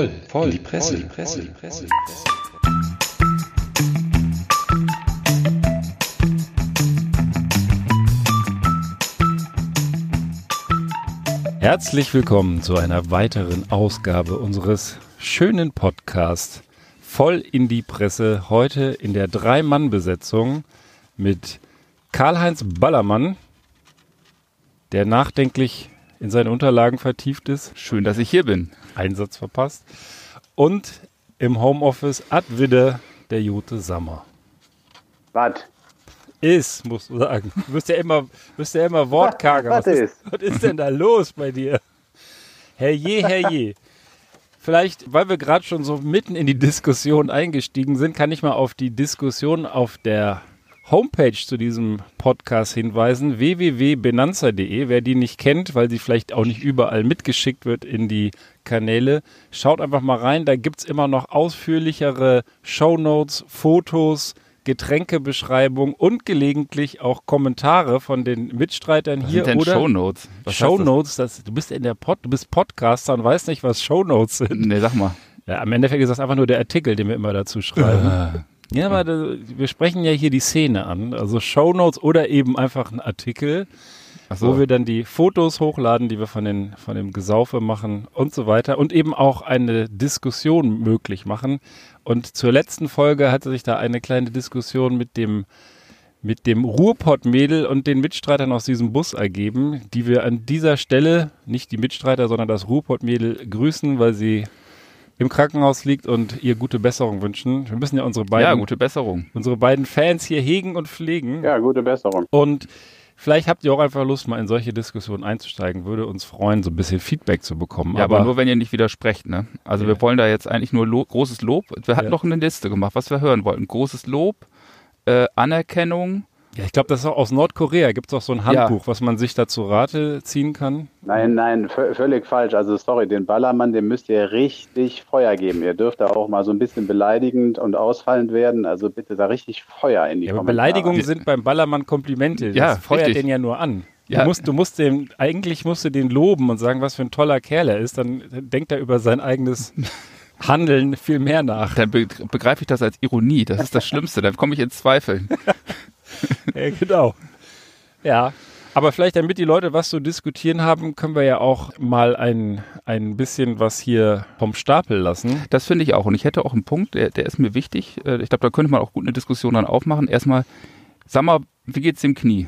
voll, voll, die Presse, die Presse, die Presse. Herzlich willkommen zu einer weiteren Ausgabe unseres schönen Podcasts Voll in die Presse. Heute in der Drei-Mann-Besetzung mit Karl-Heinz Ballermann, der nachdenklich in seine Unterlagen vertieft ist. Schön, dass ich hier bin. Einsatz verpasst. Und im Homeoffice Adwide der Jute Sammer. Was? Ist, musst du sagen. Du bist ja immer, bist ja immer wortkarger. Was ist? was ist denn da los bei dir? Herrje, herrje. Vielleicht, weil wir gerade schon so mitten in die Diskussion eingestiegen sind, kann ich mal auf die Diskussion auf der Homepage zu diesem Podcast hinweisen, www.benanza.de. Wer die nicht kennt, weil sie vielleicht auch nicht überall mitgeschickt wird in die Kanäle, schaut einfach mal rein. Da gibt es immer noch ausführlichere Shownotes, Fotos, Getränkebeschreibung und gelegentlich auch Kommentare von den Mitstreitern Was hier sind denn oder Shownotes? Was Shownotes. Das, du bist in der Pod, du bist Podcaster und weißt nicht, was Shownotes das? sind. Nee, sag mal. Ja, am Endeffekt ist das einfach nur der Artikel, den wir immer dazu schreiben. Ja, aber da, wir sprechen ja hier die Szene an. Also Shownotes oder eben einfach ein Artikel, so. wo wir dann die Fotos hochladen, die wir von, den, von dem Gesaufe machen und so weiter. Und eben auch eine Diskussion möglich machen. Und zur letzten Folge hatte sich da eine kleine Diskussion mit dem mit dem Ruhrpott-Mädel und den Mitstreitern aus diesem Bus ergeben, die wir an dieser Stelle, nicht die Mitstreiter, sondern das Ruhrpott-Mädel grüßen, weil sie im Krankenhaus liegt und ihr gute Besserung wünschen. Wir müssen ja unsere beiden, ja, gute Besserung. unsere beiden Fans hier hegen und pflegen. Ja, gute Besserung. Und vielleicht habt ihr auch einfach Lust, mal in solche Diskussionen einzusteigen. Würde uns freuen, so ein bisschen Feedback zu bekommen. Ja, aber, nur wenn ihr nicht widersprecht, ne? Also Ja. wir wollen da jetzt eigentlich nur lo großes Lob. Wir hatten Ja. noch eine Liste gemacht, was wir hören wollten. Großes Lob, äh, Anerkennung. Ja, ich glaube, das ist auch aus Nordkorea. Gibt es auch so ein Handbuch, was man sich dazu Rate ziehen kann? Nein, nein, vö- völlig falsch. Also sorry, den Ballermann, dem müsst ihr richtig Feuer geben. Ihr dürft da auch mal so ein bisschen beleidigend und ausfallend werden. Also bitte da richtig Feuer in die Ja, aber Kommentare. Beleidigungen sind beim Ballermann Komplimente. Ja, das feuert richtig. den ja nur an. Ja. Du musst, du musst dem, eigentlich musst du den loben und sagen, was für ein toller Kerl er ist. Dann denkt er über sein eigenes Handeln viel mehr nach. Dann be begreife ich das als Ironie. Das ist das Schlimmste. Dann komme ich ins Zweifeln. Ja, genau. Ja. Aber vielleicht, damit die Leute was zu diskutieren haben, können wir ja auch mal ein, ein bisschen was hier vom Stapel lassen. Das finde ich auch. Und ich hätte auch einen Punkt, der, der ist mir wichtig. Äh, Ich glaube, da könnte man auch gut eine Diskussion dann aufmachen. Erstmal, sag mal, wie geht's dem Knie?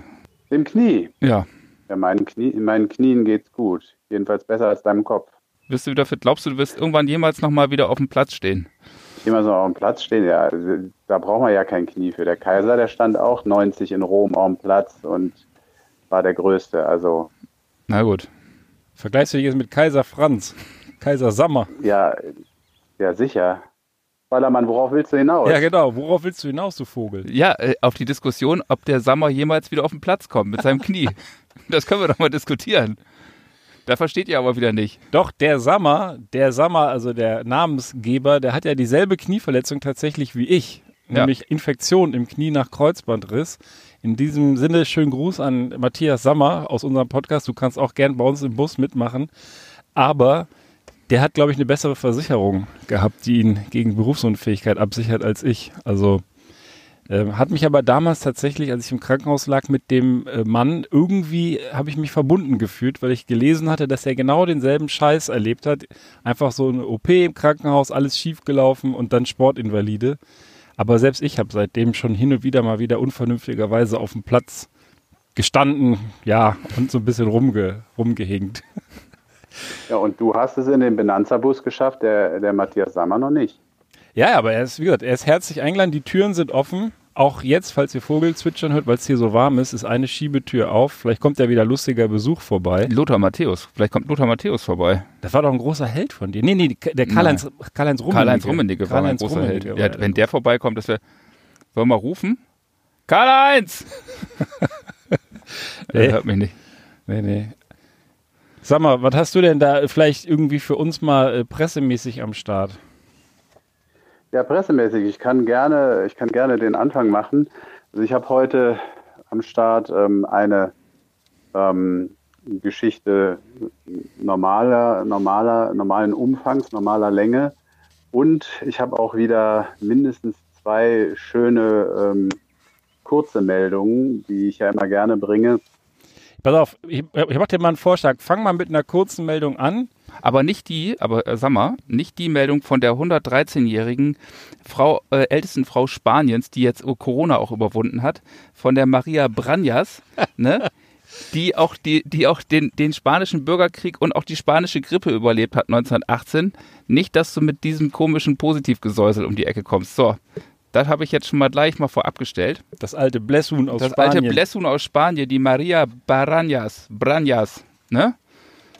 Dem Knie. Ja. Ja, meinen Knie, in meinen Knien geht's gut. Jedenfalls besser als deinem Kopf. Wirst du wieder fit? Glaubst du, du wirst irgendwann jemals nochmal wieder auf dem Platz stehen? Immer so auf dem Platz stehen, ja, da braucht man ja kein Knie für. Der Kaiser, der stand auch 90 in Rom auf dem Platz und war der Größte. Also, Na gut. Vergleichst du dich jetzt mit Kaiser Franz, Kaiser Sammer. ja, ja, sicher. Ballermann, worauf willst du hinaus? Ja, genau. Worauf willst du hinaus, du Vogel? Ja, äh, auf die Diskussion, ob der Sammer jemals wieder auf den Platz kommt mit seinem Knie. das können wir doch mal diskutieren. Da versteht ihr aber wieder nicht. Doch, der Sammer, der Sammer, also der Namensgeber, der hat ja dieselbe Knieverletzung tatsächlich wie ich. Ja. Nämlich Infektion im Knie nach Kreuzbandriss. In diesem Sinne schönen Gruß an Matthias Sammer aus unserem Podcast. Du kannst auch gern bei uns im Bus mitmachen. Aber der hat, glaube ich, eine bessere Versicherung gehabt, die ihn gegen Berufsunfähigkeit absichert als ich. Also ähm, hat mich aber damals tatsächlich, als ich im Krankenhaus lag, mit dem äh, Mann irgendwie habe ich mich verbunden gefühlt, weil ich gelesen hatte, dass er genau denselben Scheiß erlebt hat. Einfach so eine OP im Krankenhaus, alles schiefgelaufen und dann Sportinvalide. Aber selbst ich habe seitdem schon hin und wieder mal wieder unvernünftigerweise auf dem Platz gestanden, ja, und so ein bisschen rumge rumgehinkt. Ja, und du hast es in den Benanza-Bus geschafft, der, der Matthias Sammer noch nicht. Ja, aber er ist, wie gesagt, er ist herzlich eingeladen, die Türen sind offen. Auch jetzt, falls ihr Vogelzwitschern hört, weil es hier so warm ist, ist eine Schiebetür auf. Vielleicht kommt ja wieder lustiger Besuch vorbei. Lothar Matthäus. Vielleicht kommt Lothar Matthäus vorbei. Das war doch ein großer Held von dir. Nee, nee, der Karl-Heinz Karl Rummenigge. Karl-Heinz Rummenigge war Karl-Heinz großer Held. Ja, wenn der vorbeikommt, das wäre. Wollen wir mal rufen? Karl-Heinz! Nee. Er hört mich nicht. Nee, nee. Sag mal, was hast du denn da vielleicht irgendwie für uns mal äh, pressemäßig am Start? Ja, pressemäßig. Ich kann gerne, ich kann gerne den Anfang machen. Also ich habe heute am Start ähm, eine ähm, Geschichte normaler, normaler, normalen Umfangs, normaler Länge. Und ich habe auch wieder mindestens zwei schöne ähm, kurze Meldungen, die ich ja immer gerne bringe. Pass auf, ich, ich mache dir mal einen Vorschlag. Fang mal mit einer kurzen Meldung an. Aber nicht die, aber äh, sag mal, nicht die Meldung von der 113-jährigen Frau, äh, ältesten Frau Spaniens, die jetzt Corona auch überwunden hat, von der Maria Branjas, ne? die auch, die, die auch den, den spanischen Bürgerkrieg und auch die spanische Grippe überlebt hat 1918. Nicht, dass du mit diesem komischen Positivgesäusel um die Ecke kommst. So, das habe ich jetzt schon mal gleich mal vorab gestellt. Das alte Blessun aus das Spanien. alte Blessun aus Spanien, die Maria Baranjas, Branjas, ne?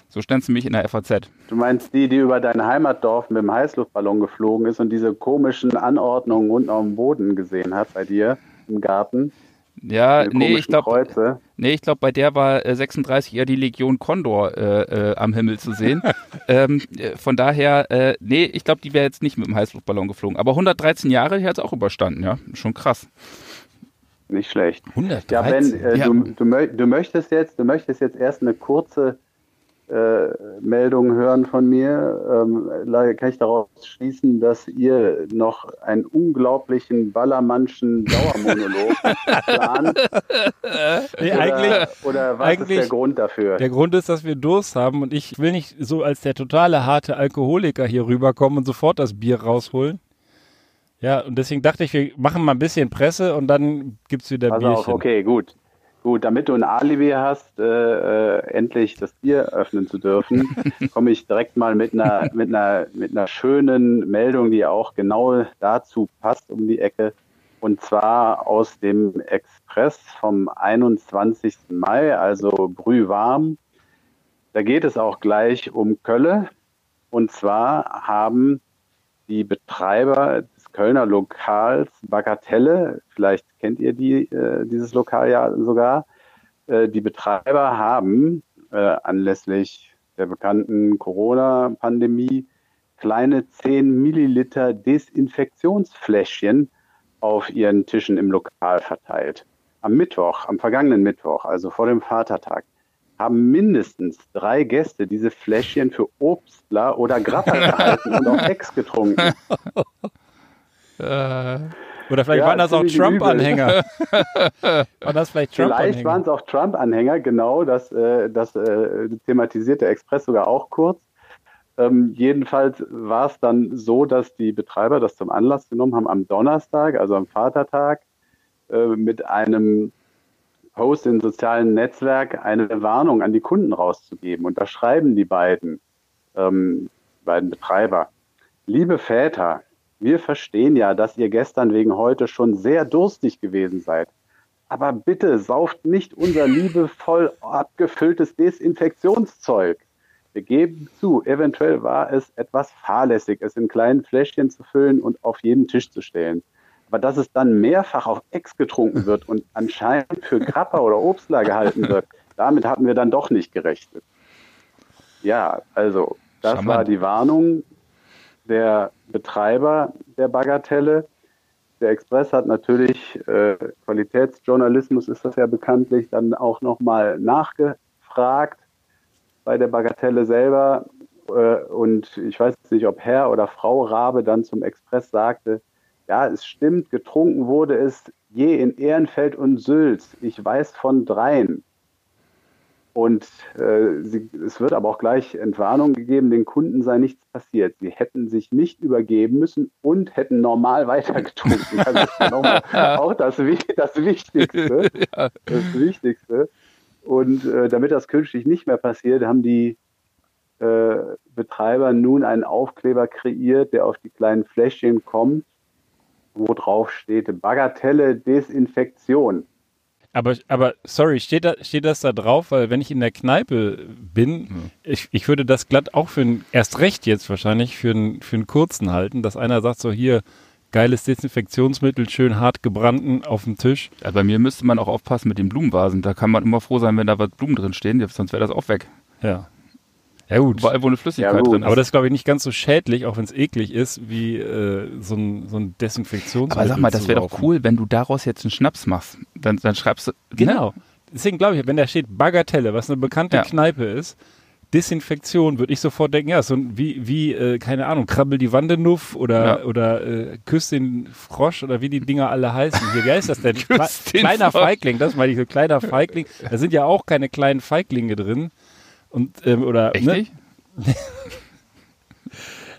So stand sie mich in der FAZ. Du meinst die, die über dein Heimatdorf mit dem Heißluftballon geflogen ist und diese komischen Anordnungen unten auf dem Boden gesehen hat bei dir im Garten? Ja, nee, ich komischen glaube, Kreuze. nee, ich glaube, bei der war äh, 36 eher die Legion Condor äh, äh, am Himmel zu sehen. ähm, äh, von daher, äh, nee, ich glaube, die wäre jetzt nicht mit dem Heißluftballon geflogen. Aber 113 Jahre, die hat es auch überstanden, ja, schon krass. Nicht schlecht. 113? Ja, Ben, äh, Ja. Du, du, mö- du möchtest jetzt, du möchtest jetzt erst eine kurze äh, Meldung hören von mir. Ähm, kann ich daraus schließen, dass ihr noch einen unglaublichen Ballermannschen Dauermonolog plant. Nee, Oder, eigentlich, oder was eigentlich- ist der Grund dafür? der Grund ist, dass wir Durst haben und ich will nicht so als der totale harte Alkoholiker hier rüberkommen und sofort das Bier rausholen. Ja, und deswegen dachte ich, wir machen mal ein bisschen Presse und dann gibt's wieder Pass Bierchen. auf, okay, gut. Gut, damit du ein Alibi hast, äh, äh, endlich das Bier öffnen zu dürfen, komme ich direkt mal mit einer, mit, einer, mit einer schönen Meldung, die auch genau dazu passt, um die Ecke. Und zwar aus dem Express vom 21. Mai, also brühwarm. Da geht es auch gleich um Kölle. Und zwar haben die Betreiber des Kölner Lokals Bagatelle, vielleicht kennt ihr die, äh, dieses Lokal ja sogar, äh, die Betreiber haben äh, anlässlich der bekannten Corona-Pandemie kleine 10 Milliliter Desinfektionsfläschchen auf ihren Tischen im Lokal verteilt. Am Mittwoch, am vergangenen Mittwoch, also vor dem Vatertag, haben mindestens drei Gäste diese Fläschchen für Obstler oder Grappa gehalten und auf Ex getrunken. Äh, Oder vielleicht Ja, waren das auch. Trump-Anhänger. waren das vielleicht Vielleicht Trump-Anhänger? waren es auch Trump-Anhänger, genau, das, äh, das äh, thematisiert der Express sogar auch kurz. Ähm, jedenfalls war es dann so, dass die Betreiber das zum Anlass genommen haben, am Donnerstag, also am Vatertag, äh, mit einem Post im sozialen Netzwerk eine Warnung an die Kunden rauszugeben. Und da schreiben die beiden, ähm, die beiden Betreiber, liebe Väter, wir verstehen ja, dass ihr gestern wegen heute schon sehr durstig gewesen seid. Aber bitte sauft nicht unser liebevoll abgefülltes Desinfektionszeug. Wir geben zu, eventuell war es etwas fahrlässig, es in kleinen Fläschchen zu füllen und auf jeden Tisch zu stellen. Aber dass es dann mehrfach auf Ex getrunken wird und anscheinend für Grappa oder Obstler gehalten wird, damit hatten wir dann doch nicht gerechnet. Ja, also das Charmant. war die Warnung der Betreiber der Bagatelle. Der Express hat natürlich, äh, Qualitätsjournalismus ist das ja bekanntlich, dann auch nochmal nachgefragt bei der Bagatelle selber. Äh, und ich weiß nicht, ob Herr oder Frau Rabe dann zum Express sagte, ja, es stimmt, getrunken wurde es je in Ehrenfeld und Sülz. Ich weiß von dreien. Und äh, sie, es wird aber auch gleich Entwarnung gegeben, den Kunden sei nichts passiert. Sie hätten sich nicht übergeben müssen und hätten normal weitergetrunken. Das ist ja auch das, das Wichtigste. Das Wichtigste. Und äh, damit das künftig nicht mehr passiert, haben die äh, Betreiber nun einen Aufkleber kreiert, der auf die kleinen Fläschchen kommt, wo drauf steht Bagatelle Desinfektion. Aber, aber sorry, steht, da, steht das da drauf? Weil wenn ich in der Kneipe bin, ich, ich würde das glatt auch für ein, erst recht jetzt wahrscheinlich, für einen, für einen kurzen halten, dass einer sagt so, hier, geiles Desinfektionsmittel, schön hart gebrannten auf dem Tisch. ja, bei mir müsste man auch aufpassen mit den Blumenvasen. Da kann man immer froh sein, wenn da was Blumen drin stehen, sonst wäre das auch weg. Ja. Ja gut. Überall, wo eine Flüssigkeit Ja, gut. drin ist. Aber das ist, glaube ich, nicht ganz so schädlich, auch wenn es eklig ist, wie äh, so, ein, so ein Desinfektionsmittel Aber sag mal, das wäre doch cool, wenn du daraus jetzt einen Schnaps machst. Dann, dann schreibst du, Genau. deswegen glaube ich, wenn da steht Bagatelle, was eine bekannte Ja. Kneipe ist, Desinfektion, würde ich sofort denken, ja, so ein, wie, wie äh, keine Ahnung, krabbel die Wandenuff oder, Ja. oder äh, küss den Frosch oder wie die Dinger alle heißen. Hier, wie heißt das denn? Kleiner Frosch. Feigling, das meine ich, so kleiner Feigling. Da sind ja auch keine kleinen Feiglinge drin. Und, ähm, oder, Echt ne? nicht?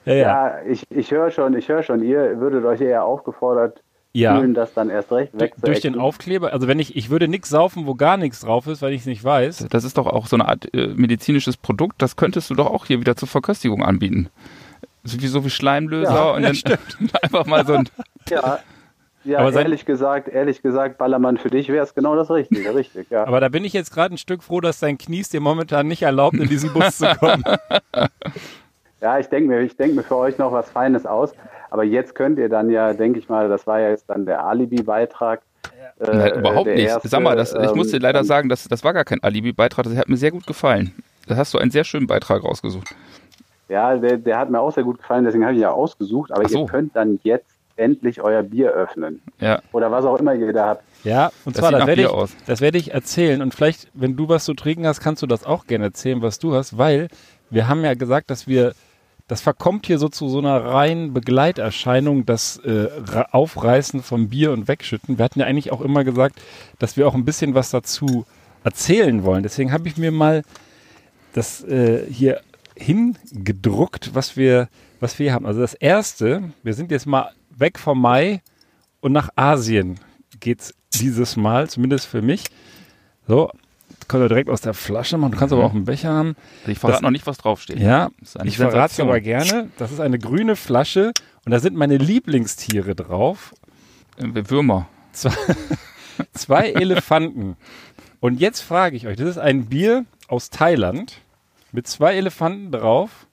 Ja, ja. Ja, ich, ich höre schon, ich höre schon, ihr würdet euch eher aufgefordert ja. fühlen, das dann erst recht Durch, durch den. Aufkleber, also wenn ich, ich würde nichts saufen, wo gar nichts drauf ist, weil ich es nicht weiß. Das ist doch auch so eine Art äh, medizinisches Produkt, das könntest du doch auch hier wieder zur Verköstigung anbieten. So wie, so wie Schleimlöser Ja, und dann einfach mal so ein. Ja, ja Aber ehrlich gesagt, ehrlich gesagt, Ballermann, für dich wäre es genau das Richtige, richtig, ja. Aber da bin ich jetzt gerade ein Stück froh, dass dein Knies dir momentan nicht erlaubt, in diesen Bus zu kommen. Ja, ich denke mir, ich denke mir für euch noch was Feines aus. Aber jetzt könnt ihr dann ja, denke ich mal, das war ja jetzt dann der Alibi-Beitrag. äh, Nein, überhaupt der nicht. erste, Sag mal, das, ich ähm, muss dir leider dann- sagen, das, das war gar kein Alibi-Beitrag, das hat mir sehr gut gefallen. Da hast du einen sehr schönen Beitrag rausgesucht. Ja, der, der hat mir auch sehr gut gefallen, deswegen habe ich ihn ja ausgesucht. Aber so. ihr könnt dann jetzt endlich euer Bier öffnen. Ja. Oder was auch immer ihr da habt. Ja, und Das zwar, das werde ich, Bier aus. das werde ich erzählen. Und vielleicht, wenn du was zu trinken hast, kannst du das auch gerne erzählen, was du hast, weil wir haben ja gesagt, dass wir, das verkommt hier so zu so einer reinen Begleiterscheinung, das äh, Aufreißen vom Bier und Wegschütten. Wir hatten ja eigentlich auch immer gesagt, dass wir auch ein bisschen was dazu erzählen wollen. Deswegen habe ich mir mal das äh, hier hingedruckt, was wir, was wir hier haben. Also das erste, wir sind jetzt mal weg vom Mai und nach Asien geht's dieses Mal, zumindest für mich. So, könnt ihr direkt aus der Flasche machen. Du kannst aber auch einen Becher haben. Ich verrate Das- noch nicht, was draufsteht. Ja, ich verrate es aber gerne. Das ist eine grüne Flasche und da sind meine Lieblingstiere drauf. Äh, Würmer. Zwei Elefanten. Und jetzt frage ich euch, das ist ein Bier aus Thailand mit zwei Elefanten drauf.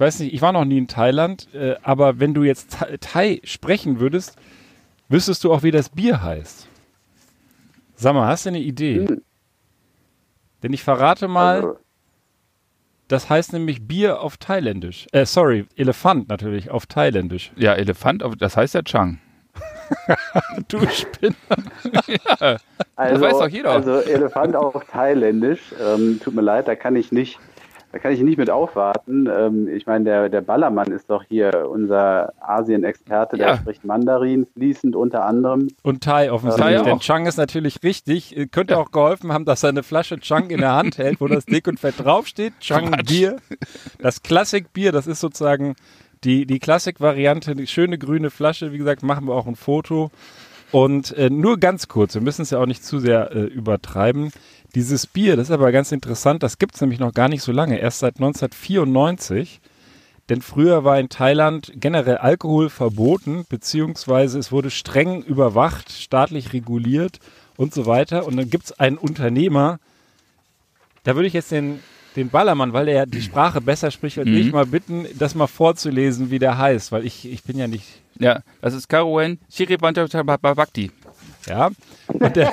Ich weiß nicht, ich war noch nie in Thailand, äh, aber wenn du jetzt Thai, sprechen würdest, wüsstest du auch, wie das Bier heißt. Sag mal, hast du eine Idee? Hm. Denn ich verrate mal, Also, das heißt nämlich Bier auf Thailändisch. Äh, sorry, Elefant natürlich auf Thailändisch. Ja, Elefant, aber das heißt ja Chang. Du Spinner. also, weiß doch jeder. Also Elefant auf Thailändisch. Ähm, tut mir leid, da kann ich nicht, da kann ich nicht mit aufwarten. Ähm, ich meine, der, der Ballermann ist doch hier unser Asien-Experte, der Ja. spricht Mandarin fließend unter anderem. Und Thai offensichtlich. Thai Denn. Chang ist natürlich richtig. Äh, Könnte auch geholfen haben, dass er eine Flasche Chang in der Hand hält, wo das dick und fett draufsteht. Chang. Bier. Das Klassikbier, das ist sozusagen die, die Klassik-Variante. Die schöne grüne Flasche. Wie gesagt, machen wir auch ein Foto. Und äh, nur ganz kurz, wir müssen es ja auch nicht zu sehr äh, übertreiben. Dieses Bier, das ist aber ganz interessant, das gibt es nämlich noch gar nicht so lange, erst seit 1994. Denn früher war in Thailand generell Alkohol verboten, beziehungsweise es wurde streng überwacht, staatlich reguliert und so weiter. Und dann gibt es einen Unternehmer, da würde ich jetzt den, den Ballermann, weil er ja die Sprache besser spricht als Mhm. ich, mal bitten, das mal vorzulesen, wie der heißt, weil ich, ich bin ja nicht, Ja, das ist Karoen Shiribantabakti. ja. Und der,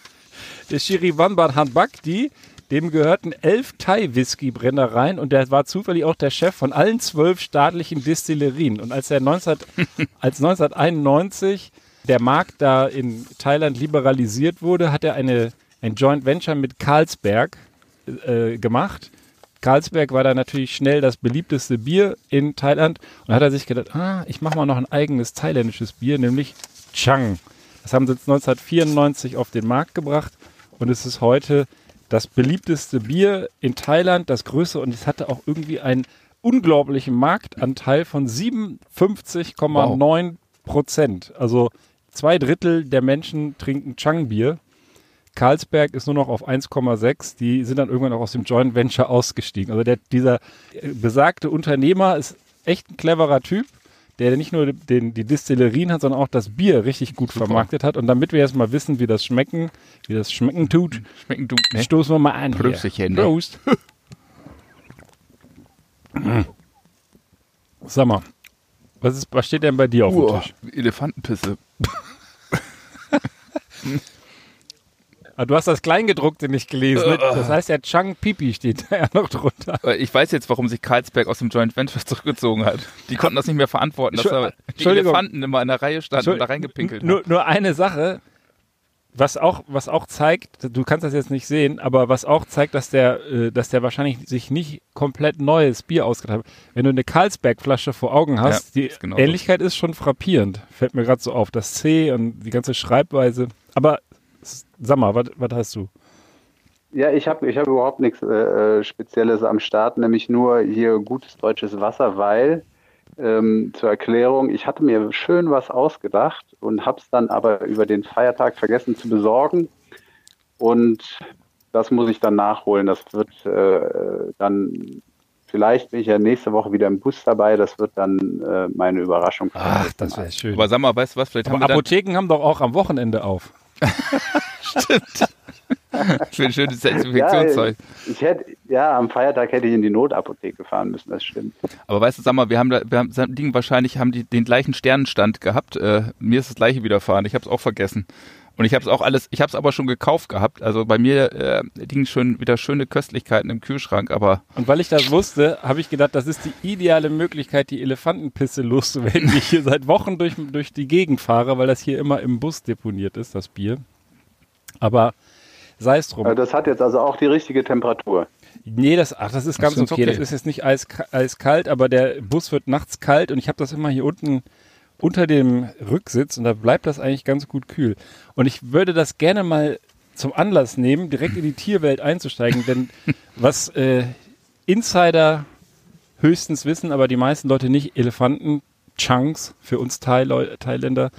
der Shirivanbad Hanbakti, dem gehörten elf Thai-Whisky-Brennereien und der war zufällig auch der Chef von allen zwölf staatlichen Distillerien. Und als er 19, als 1991 der Markt da in Thailand liberalisiert wurde, hat er eine, ein Joint Venture mit Carlsberg äh, gemacht. Carlsberg war da natürlich schnell das beliebteste Bier in Thailand und da hat er sich gedacht, ah, ich mache mal noch ein eigenes thailändisches Bier, nämlich Chang. Das haben sie jetzt 1994 auf den Markt gebracht und es ist heute das beliebteste Bier in Thailand, das größte und es hatte auch irgendwie einen unglaublichen Marktanteil von 57,9 Prozent. Also zwei Drittel der Menschen trinken Chang-Bier. Carlsberg ist nur noch auf 1,6. Die sind dann irgendwann auch aus dem Joint Venture ausgestiegen. Also der, dieser äh, besagte Unternehmer ist echt ein cleverer Typ, der nicht nur den, die Distillerien hat, sondern auch das Bier richtig gut vermarktet hat. Und damit wir jetzt mal wissen, wie das schmecken, wie das schmecken tut, Schmecken du, ne? stoßen wir mal an. ne? Prost. Sag mal, was, ist, was steht denn bei dir auf dem Uah, Tisch? Elefantenpisse. Ah, du hast das Kleingedruckte nicht gelesen. Ne? Das heißt ja Chang Pipi steht da ja noch drunter. Ich weiß jetzt, warum sich Karlsberg aus dem Joint Venture zurückgezogen hat. Die konnten das nicht mehr verantworten, dass da die. Elefanten immer in der Reihe standen und da reingepinkelt Nur, haben. nur eine Sache. was auch, was auch zeigt, du kannst das jetzt nicht sehen, aber was auch zeigt, dass der, äh, dass der wahrscheinlich sich nicht komplett neues Bier ausgedacht hat. Wenn du eine Carlsberg-Flasche vor Augen hast, Ja, die ist genau Ähnlichkeit ist schon frappierend. Fällt mir gerade so auf. Das C und die ganze Schreibweise. Aber sag mal, was hast du? Ja, ich habe ich hab überhaupt nichts äh, äh, Spezielles am Start, nämlich nur hier gutes deutsches Wasser, weil ähm, zur Erklärung, ich hatte mir schön was ausgedacht und habe es dann aber über den Feiertag vergessen zu besorgen. Und das muss ich dann nachholen. Das wird äh, dann, vielleicht bin ich ja nächste Woche wieder im Bus dabei. Das wird dann äh, meine Überraschung. Ach, das wäre schön. Aber sag mal, weißt du was, vielleicht haben Aber wir dann Apotheken haben doch auch am Wochenende auf. für ein schönes Desinfektionszeug. Ja, ich hätte, ja, am Feiertag hätte ich in die Notapotheke fahren müssen, das stimmt. Aber weißt du, sag mal, wir haben da, wir haben, liegen wahrscheinlich, haben die den gleichen Sternenstand gehabt. Äh, mir ist das gleiche widerfahren. Ich habe es auch vergessen. Und ich habe es auch alles, ich habe es aber schon gekauft gehabt. Also bei mir äh, liegen schon wieder schöne Köstlichkeiten im Kühlschrank, aber Und weil ich das wusste, habe ich gedacht, das ist die ideale Möglichkeit, die Elefantenpisse loszuwerden, die ich hier seit Wochen durch, durch die Gegend fahre, weil das hier immer im Bus deponiert ist, das Bier. Aber sei es drum. Äh, Das hat jetzt also auch die richtige Temperatur. Nee, das, ach, das ist ganz Das okay. okay. Das ist jetzt nicht eisk eiskalt, aber der Bus wird nachts kalt und ich habe das immer hier unten unter dem Rücksitz und da bleibt das eigentlich ganz gut kühl. Und ich würde das gerne mal zum Anlass nehmen, direkt in die Tierwelt einzusteigen, denn was äh, Insider höchstens wissen, aber die meisten Leute nicht, Elefanten, Chunks, für uns Thaileu- Thailänder,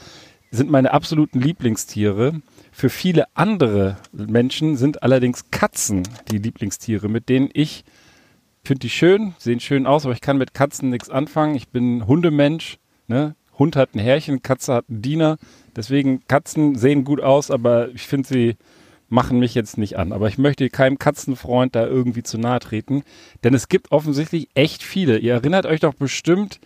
sind meine absoluten Lieblingstiere. Für viele andere Menschen sind allerdings Katzen die Lieblingstiere, mit denen ich finde die schön, sehen schön aus, aber ich kann mit Katzen nichts anfangen. Ich bin Hundemensch. Ne? Hund hat ein Härchen, Katze hat einen Diener. Deswegen Katzen sehen gut aus, aber ich finde sie machen mich jetzt nicht an. Aber ich möchte keinem Katzenfreund da irgendwie zu nahe treten, denn es gibt offensichtlich echt viele. Ihr erinnert euch doch bestimmt,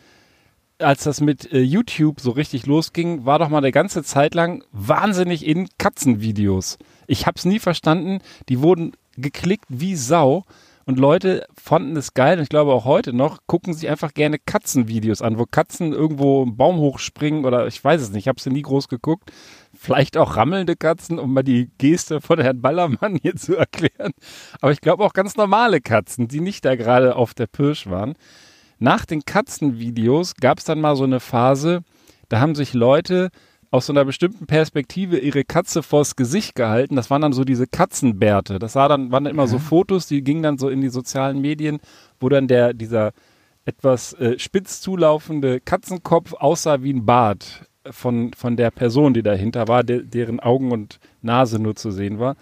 als das mit äh, YouTube so richtig losging, war doch mal eine ganze Zeit lang wahnsinnig in Katzenvideos. Ich hab's nie verstanden. Die wurden geklickt wie Sau. Und Leute fanden es geil, und ich glaube auch heute noch, gucken sich einfach gerne Katzenvideos an, wo Katzen irgendwo einen Baum hochspringen oder ich weiß es nicht, ich habe sie nie groß geguckt. Vielleicht auch rammelnde Katzen, um mal die Geste von Herrn Ballermann hier zu erklären. Aber ich glaube auch ganz normale Katzen, die nicht da gerade auf der Pirsch waren. Nach den Katzenvideos gab es dann mal so eine Phase, da haben sich Leute aus so einer bestimmten Perspektive ihre Katze vors Gesicht gehalten. Das waren dann so diese Katzenbärte. Das war dann, waren dann immer so Fotos, die gingen dann so in die sozialen Medien, wo dann der, dieser etwas äh, spitz zulaufende Katzenkopf aussah wie ein Bart von, von der Person, die dahinter war, de deren Augen und Nase nur zu sehen war.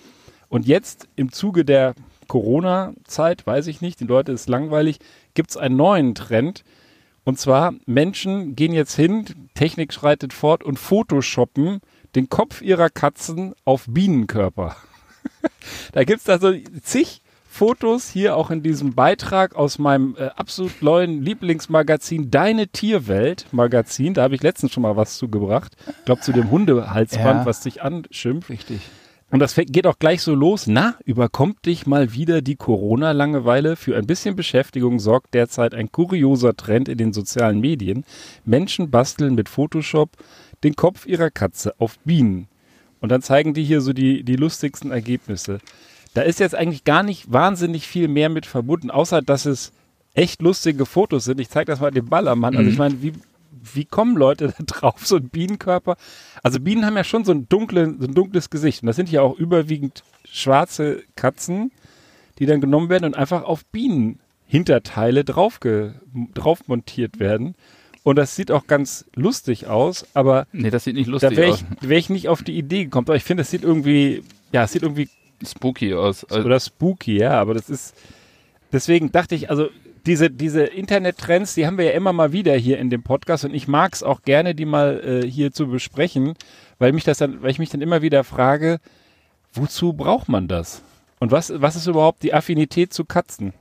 Und jetzt im Zuge der Corona-Zeit, weiß ich nicht, die Leute ist langweilig, gibt es einen neuen Trend. Und zwar, Menschen gehen jetzt hin, Technik schreitet fort und photoshoppen den Kopf ihrer Katzen auf Bienenkörper. da gibt es da so zig Fotos hier auch in diesem Beitrag aus meinem äh, absolut neuen Lieblingsmagazin Deine Tierwelt Magazin. Da habe ich letztens schon mal was zugebracht. Ich glaube zu dem Hundehalsband, Ja. was dich anschimpft. Richtig. Und das geht auch gleich so los. Na, überkommt dich mal wieder die Corona-Langeweile? Für ein bisschen Beschäftigung sorgt derzeit ein kurioser Trend in den sozialen Medien. Menschen basteln mit Photoshop den Kopf ihrer Katze auf Bienen. Und dann zeigen die hier so die, die lustigsten Ergebnisse. Da ist jetzt eigentlich gar nicht wahnsinnig viel mehr mit verbunden, außer dass es echt lustige Fotos sind. Ich zeige das mal dem Ballermann. Also ich meine, wie, wie kommen Leute da drauf, so ein Bienenkörper? Also Bienen haben ja schon so ein, dunkle, so ein dunkles Gesicht. Und das sind ja auch überwiegend schwarze Katzen, die dann genommen werden und einfach auf Bienenhinterteile drauf, drauf montiert werden. Und das sieht auch ganz lustig aus, aber nee, das sieht nicht da lustig wäre aus. ich, wär ich nicht auf die Idee gekommen. Aber ich finde, es sieht irgendwie, ja, es sieht irgendwie Spooky aus. Also, oder spooky, ja, aber das ist, deswegen dachte ich, also diese, diese Internet-Trends, die haben wir ja immer mal wieder hier in dem Podcast und ich mag es auch gerne, die mal äh, hier zu besprechen, weil mich das dann, weil ich mich dann immer wieder frage, wozu braucht man das? Und was, was ist überhaupt die Affinität zu Katzen?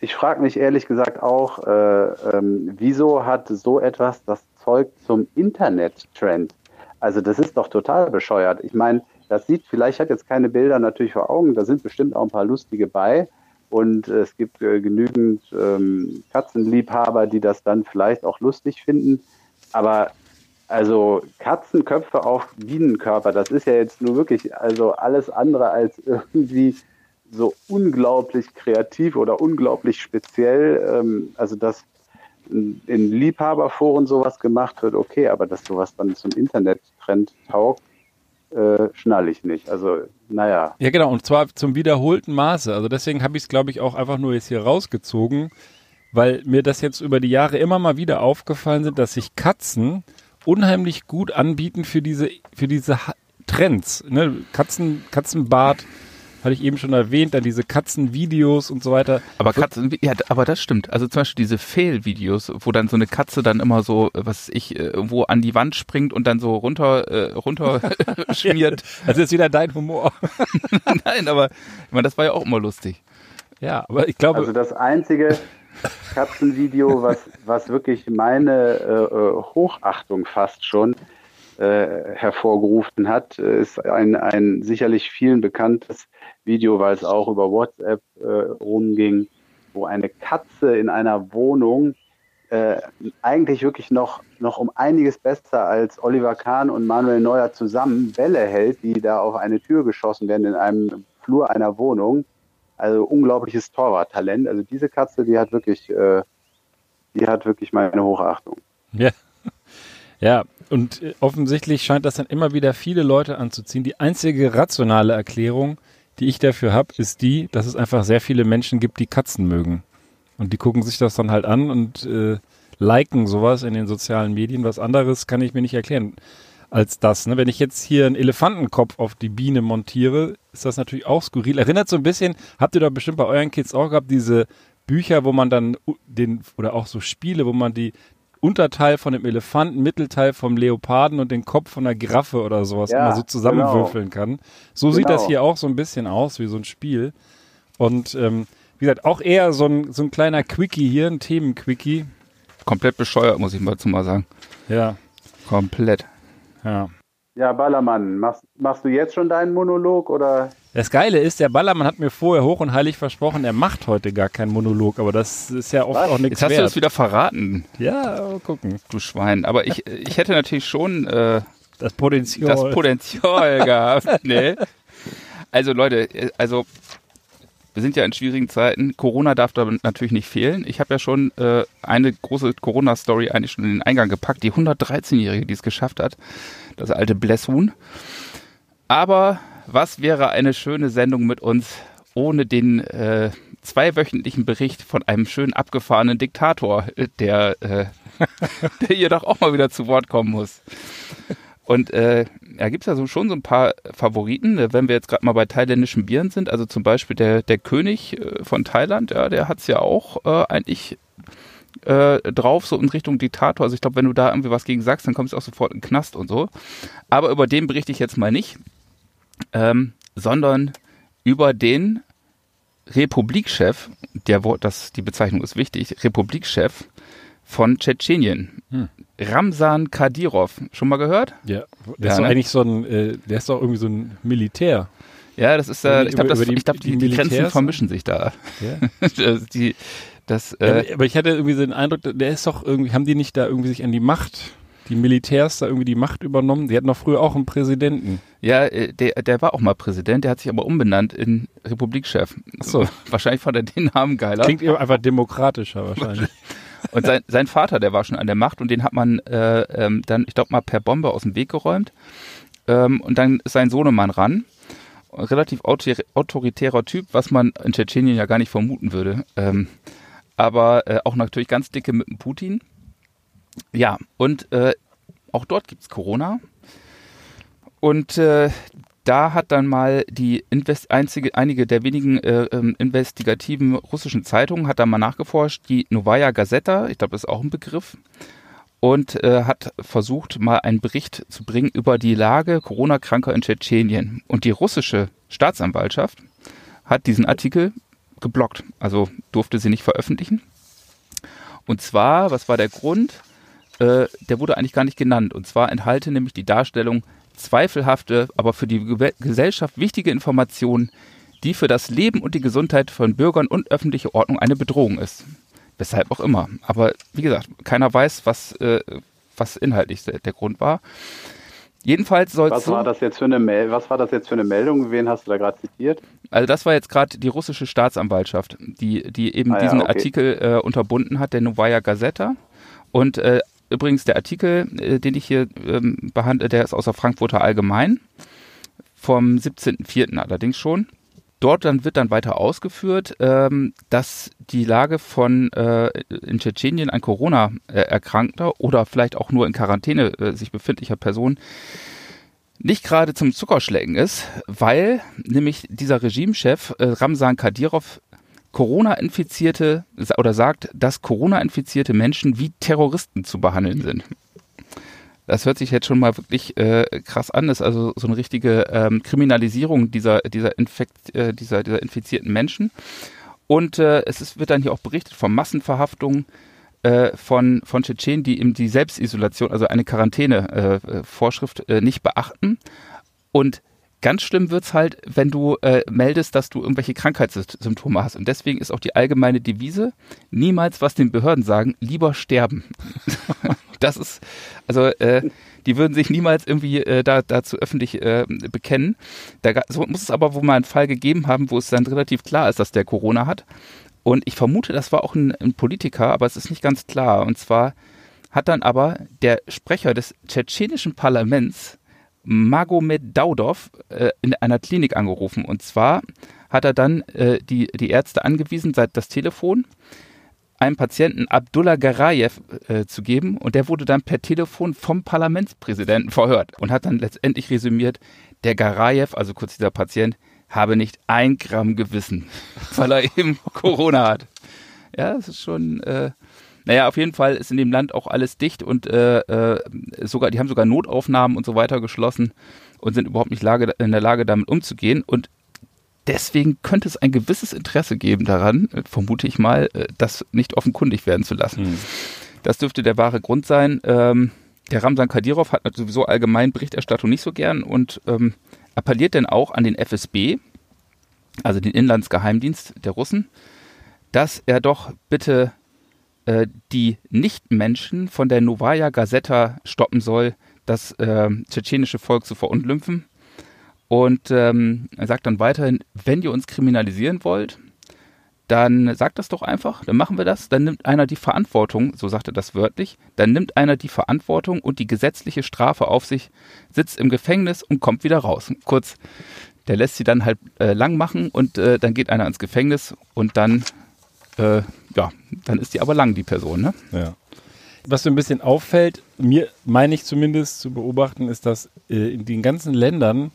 Ich frage mich ehrlich gesagt auch, äh, ähm, wieso hat so etwas das Zeug zum Internet-Trend? Also das ist doch total bescheuert. Ich meine, das sieht, vielleicht hat jetzt keine Bilder natürlich vor Augen, da sind bestimmt auch ein paar lustige bei. Und es gibt äh, genügend ähm, Katzenliebhaber, die das dann vielleicht auch lustig finden. Aber Also Katzenköpfe auf Bienenkörper, das ist ja jetzt nur wirklich also alles andere als irgendwie so unglaublich kreativ oder unglaublich speziell. Ähm, also dass in Liebhaberforen sowas gemacht wird, okay, aber dass sowas dann zum Internet-Trend taugt, äh, schnall ich nicht. Also, naja. Ja, genau, und zwar zum wiederholten Maße. Also deswegen habe ich es, glaube ich, auch einfach nur jetzt hier rausgezogen, weil mir das jetzt über die Jahre immer mal wieder aufgefallen sind, dass sich Katzen unheimlich gut anbieten für diese, für diese Trends. Ne? Katzen, Katzenbart, hatte ich eben schon erwähnt, dann diese Katzenvideos und so weiter. Aber Katzen, ja, aber das stimmt. Also zum Beispiel diese Fail-Videos, wo dann so eine Katze dann immer so, was ich, irgendwo an die Wand springt und dann so runter, äh, runter schmiert. Das ist wieder dein Humor. Nein, aber ich meine, das war ja auch immer lustig. Ja, aber ich glaube. Also das einzige Katzenvideo, was, was wirklich meine äh, äh Hochachtung fast schon äh, hervorgerufen hat, ist ein, ein sicherlich vielen bekanntes Video, weil es auch über WhatsApp äh, rumging, wo eine Katze in einer Wohnung äh, eigentlich wirklich noch, noch um einiges besser als Oliver Kahn und Manuel Neuer zusammen Bälle hält, die da auf eine Tür geschossen werden in einem Flur einer Wohnung. Also unglaubliches Torwarttalent. Also diese Katze, die hat wirklich, äh, die hat wirklich meine Hochachtung. Ja. Ja, und äh, offensichtlich scheint das dann immer wieder viele Leute anzuziehen. Die einzige rationale Erklärung, die ich dafür habe, ist die, dass es einfach sehr viele Menschen gibt, die Katzen mögen. Und die gucken sich das dann halt an und äh, liken sowas in den sozialen Medien. Was anderes kann ich mir nicht erklären als das. Ne? Wenn ich jetzt hier einen Elefantenkopf auf die Biene montiere, ist das natürlich auch skurril. Erinnert so ein bisschen, habt ihr doch bestimmt bei euren Kids auch gehabt, diese Bücher, wo man dann den, oder auch so Spiele, wo man die Unterteil von dem Elefanten, Mittelteil vom Leoparden und den Kopf von der Giraffe oder sowas ja, immer so zusammenwürfeln genau. kann. So genau. sieht das genau. hier auch so ein bisschen aus, wie so ein Spiel. Und ähm, wie gesagt, auch eher so ein, so ein kleiner Quickie hier, ein Themen-Quickie. Komplett bescheuert, muss ich mal zu mal sagen. Ja. Komplett. Ja. Ja, Ballermann, machst, machst du jetzt schon deinen Monolog oder? Das Geile ist, der Ballermann hat mir vorher hoch und heilig versprochen, er macht heute gar keinen Monolog, aber das ist ja oft Was? auch nichts Jetzt hast du das wieder verraten. Ja, gucken. Du Schwein. Aber ich, ich hätte natürlich schon äh, das Potenzial, das Potenzial gehabt. Nee. Also Leute, also wir sind ja in schwierigen Zeiten. Corona darf da natürlich nicht fehlen. Ich habe ja schon äh, eine große Corona-Story eigentlich schon in den Eingang gepackt. Die 113-Jährige, die es geschafft hat. Das alte Blesshuhn. Aber was wäre eine schöne Sendung mit uns ohne den äh, zweiwöchentlichen Bericht von einem schön abgefahrenen Diktator, der, äh, der hier doch auch mal wieder zu Wort kommen muss. Und äh, da gibt es ja so schon so ein paar Favoriten, äh, wenn wir jetzt gerade mal bei thailändischen Bieren sind. Also zum Beispiel der, der König äh, von Thailand, ja, der hat es ja auch äh, eigentlich äh, drauf, so in Richtung Diktator. Also ich glaube, wenn du da irgendwie was gegen sagst, dann kommst du auch sofort in den Knast und so. Aber über den berichte ich jetzt mal nicht, ähm, sondern über den Republikchef, der das, die Bezeichnung ist wichtig, Republikchef von Tschetschenien. Hm. Ramsan Kadyrov. Schon mal gehört? Ja. Der ja, ist doch ne? eigentlich so ein, äh, der ist doch irgendwie so ein Militär. Ja, das ist, äh, ich glaube, die, glaub, die, die, Grenzen vermischen sich da. Ja. die, das, äh, ja, aber ich hatte irgendwie so den Eindruck, der ist doch irgendwie, haben die nicht da irgendwie sich an die Macht, die Militärs da irgendwie die Macht übernommen? Die hatten doch früher auch einen Präsidenten. Ja, äh, der, der war auch mal Präsident, der hat sich aber umbenannt in Republikchef. Achso. Wahrscheinlich fand er den Namen geiler. Klingt einfach demokratischer wahrscheinlich. Und sein, sein Vater, der war schon an der Macht und den hat man äh, ähm, dann, ich glaube mal, per Bombe aus dem Weg geräumt. Ähm, und dann ist sein Sohnemann ran. Relativ autoritärer Typ, was man in Tschetschenien ja gar nicht vermuten würde. Ähm, aber äh, auch natürlich ganz dicke mit dem Putin. Ja, und äh, auch dort gibt es Corona. Und äh, da hat dann mal die Invest einzige, einige der wenigen äh, ähm, investigativen russischen Zeitungen hat da mal nachgeforscht, die Novaya Gazeta, ich glaube, das ist auch ein Begriff, und äh, hat versucht, mal einen Bericht zu bringen über die Lage Corona-Kranker in Tschetschenien. Und die russische Staatsanwaltschaft hat diesen Artikel geblockt, also durfte sie nicht veröffentlichen. Und zwar, was war der Grund? Äh, der wurde eigentlich gar nicht genannt. Und zwar enthalte nämlich die Darstellung zweifelhafte, aber für die Gesellschaft wichtige Informationen, die für das Leben und die Gesundheit von Bürgern und öffentliche Ordnung eine Bedrohung ist. Weshalb auch immer. Aber wie gesagt, keiner weiß, was, äh, was inhaltlich der Grund war. Jedenfalls soll was war das jetzt für eine Mel Was war das jetzt für eine Meldung? Wen hast du da gerade zitiert? Also das war jetzt gerade die russische Staatsanwaltschaft, die, die eben ah, diesen ja, okay. Artikel äh, unterbunden hat, der Novaya Gazeta. Und äh, übrigens der Artikel, äh, den ich hier ähm, behandle, der ist aus der Frankfurter Allgemein vom 17.04. allerdings schon. Dort dann wird dann weiter ausgeführt, ähm, dass die Lage von äh, in Tschetschenien ein Corona-Erkrankter oder vielleicht auch nur in Quarantäne äh, sich befindlicher Person nicht gerade zum Zuckerschlecken ist, weil nämlich dieser Regimechef äh, Ramsan Kadyrov Corona-infizierte oder sagt, dass Corona-infizierte Menschen wie Terroristen zu behandeln sind. Das hört sich jetzt schon mal wirklich äh, krass an. Das ist also so eine richtige ähm, Kriminalisierung dieser, dieser, Infekt, äh, dieser, dieser infizierten Menschen. Und äh, es ist, wird dann hier auch berichtet von Massenverhaftungen äh, von, von Tschetschenen, die eben die Selbstisolation, also eine Quarantäne-Vorschrift äh, äh, nicht beachten. Und Ganz schlimm wird's halt, wenn du äh, meldest, dass du irgendwelche Krankheitssymptome hast. Und deswegen ist auch die allgemeine Devise, niemals was den Behörden sagen, lieber sterben. das ist, also äh, die würden sich niemals irgendwie äh, da, dazu öffentlich äh, bekennen. Da so muss es aber wohl mal einen Fall gegeben haben, wo es dann relativ klar ist, dass der Corona hat. Und ich vermute, das war auch ein, ein Politiker, aber es ist nicht ganz klar. Und zwar hat dann aber der Sprecher des tschetschenischen Parlaments Magomed Daudov äh, in einer Klinik angerufen. Und zwar hat er dann äh, die, die Ärzte angewiesen, seit das Telefon einem Patienten Abdullah Garayev äh, zu geben und der wurde dann per Telefon vom Parlamentspräsidenten verhört und hat dann letztendlich resümiert, der Garayev, also kurz dieser Patient, habe nicht ein Gramm Gewissen, weil er eben Corona hat. Ja, das ist schon, äh, naja, auf jeden Fall ist in dem Land auch alles dicht und äh, äh, sogar, die haben sogar Notaufnahmen und so weiter geschlossen und sind überhaupt nicht Lage, in der Lage, damit umzugehen. Und deswegen könnte es ein gewisses Interesse geben daran, vermute ich mal, äh, das nicht offenkundig werden zu lassen. Hm. Das dürfte der wahre Grund sein. Ähm, der Ramsan Kadyrov hat sowieso allgemein Berichterstattung nicht so gern und ähm, appelliert denn auch an den FSB, also den Inlandsgeheimdienst der Russen, dass er doch bitte äh, die Nichtmenschen von der Novaya Gazeta stoppen soll, das äh, tschetschenische Volk zu verunglimpfen. Und ähm, er sagt dann weiterhin, wenn ihr uns kriminalisieren wollt, dann sagt das doch einfach, dann machen wir das, dann nimmt einer die Verantwortung, so sagt er das wörtlich, dann nimmt einer die Verantwortung und die gesetzliche Strafe auf sich, sitzt im Gefängnis und kommt wieder raus. Kurz, der lässt sie dann halt äh, lang machen und äh, dann geht einer ins Gefängnis und dann, äh, ja, dann ist die aber lang, die Person, ne? Ja. Was so ein bisschen auffällt, mir meine ich zumindest zu beobachten, ist, dass äh, in den ganzen Ländern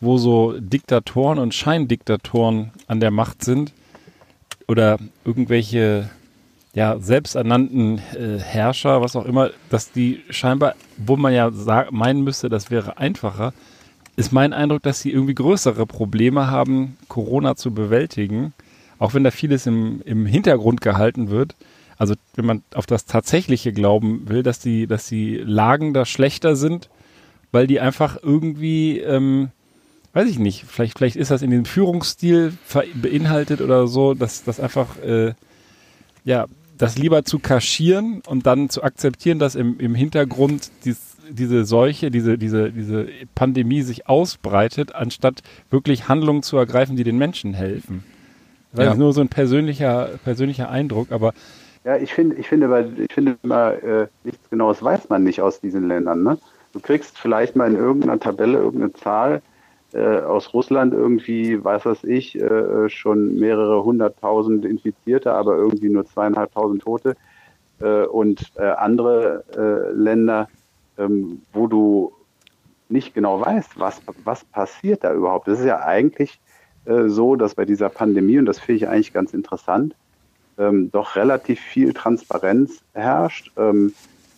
wo so Diktatoren und Scheindiktatoren an der Macht sind oder irgendwelche ja, selbsternannten äh, Herrscher, was auch immer, dass die scheinbar, wo man ja sag, meinen müsste, das wäre einfacher, ist mein Eindruck, dass sie irgendwie größere Probleme haben, Corona zu bewältigen, auch wenn da vieles im, im Hintergrund gehalten wird. Also wenn man auf das Tatsächliche glauben will, dass die, dass die Lagen da schlechter sind, weil die einfach irgendwie ähm, weiß ich nicht, vielleicht, vielleicht ist das in dem Führungsstil beinhaltet oder so, dass das einfach, äh, ja, das lieber zu kaschieren und dann zu akzeptieren, dass im, im Hintergrund dies, diese Seuche, diese, diese, diese Pandemie sich ausbreitet, anstatt wirklich Handlungen zu ergreifen, die den Menschen helfen. Das ja. ist nur so ein persönlicher, persönlicher Eindruck, aber ja, ich finde, ich finde, ich finde immer, äh, nichts Genaues weiß man nicht aus diesen Ländern. Ne? Du kriegst vielleicht mal in irgendeiner Tabelle irgendeine Zahl, äh, aus Russland irgendwie, weiß was ich, äh, schon mehrere hunderttausend Infizierte, aber irgendwie nur zweieinhalbtausend Tote. Äh, und äh, andere äh, Länder, ähm, wo du nicht genau weißt, was, was passiert da überhaupt. Das ist ja eigentlich äh, so, dass bei dieser Pandemie, und das finde ich eigentlich ganz interessant, ähm, doch relativ viel Transparenz herrscht. Ähm,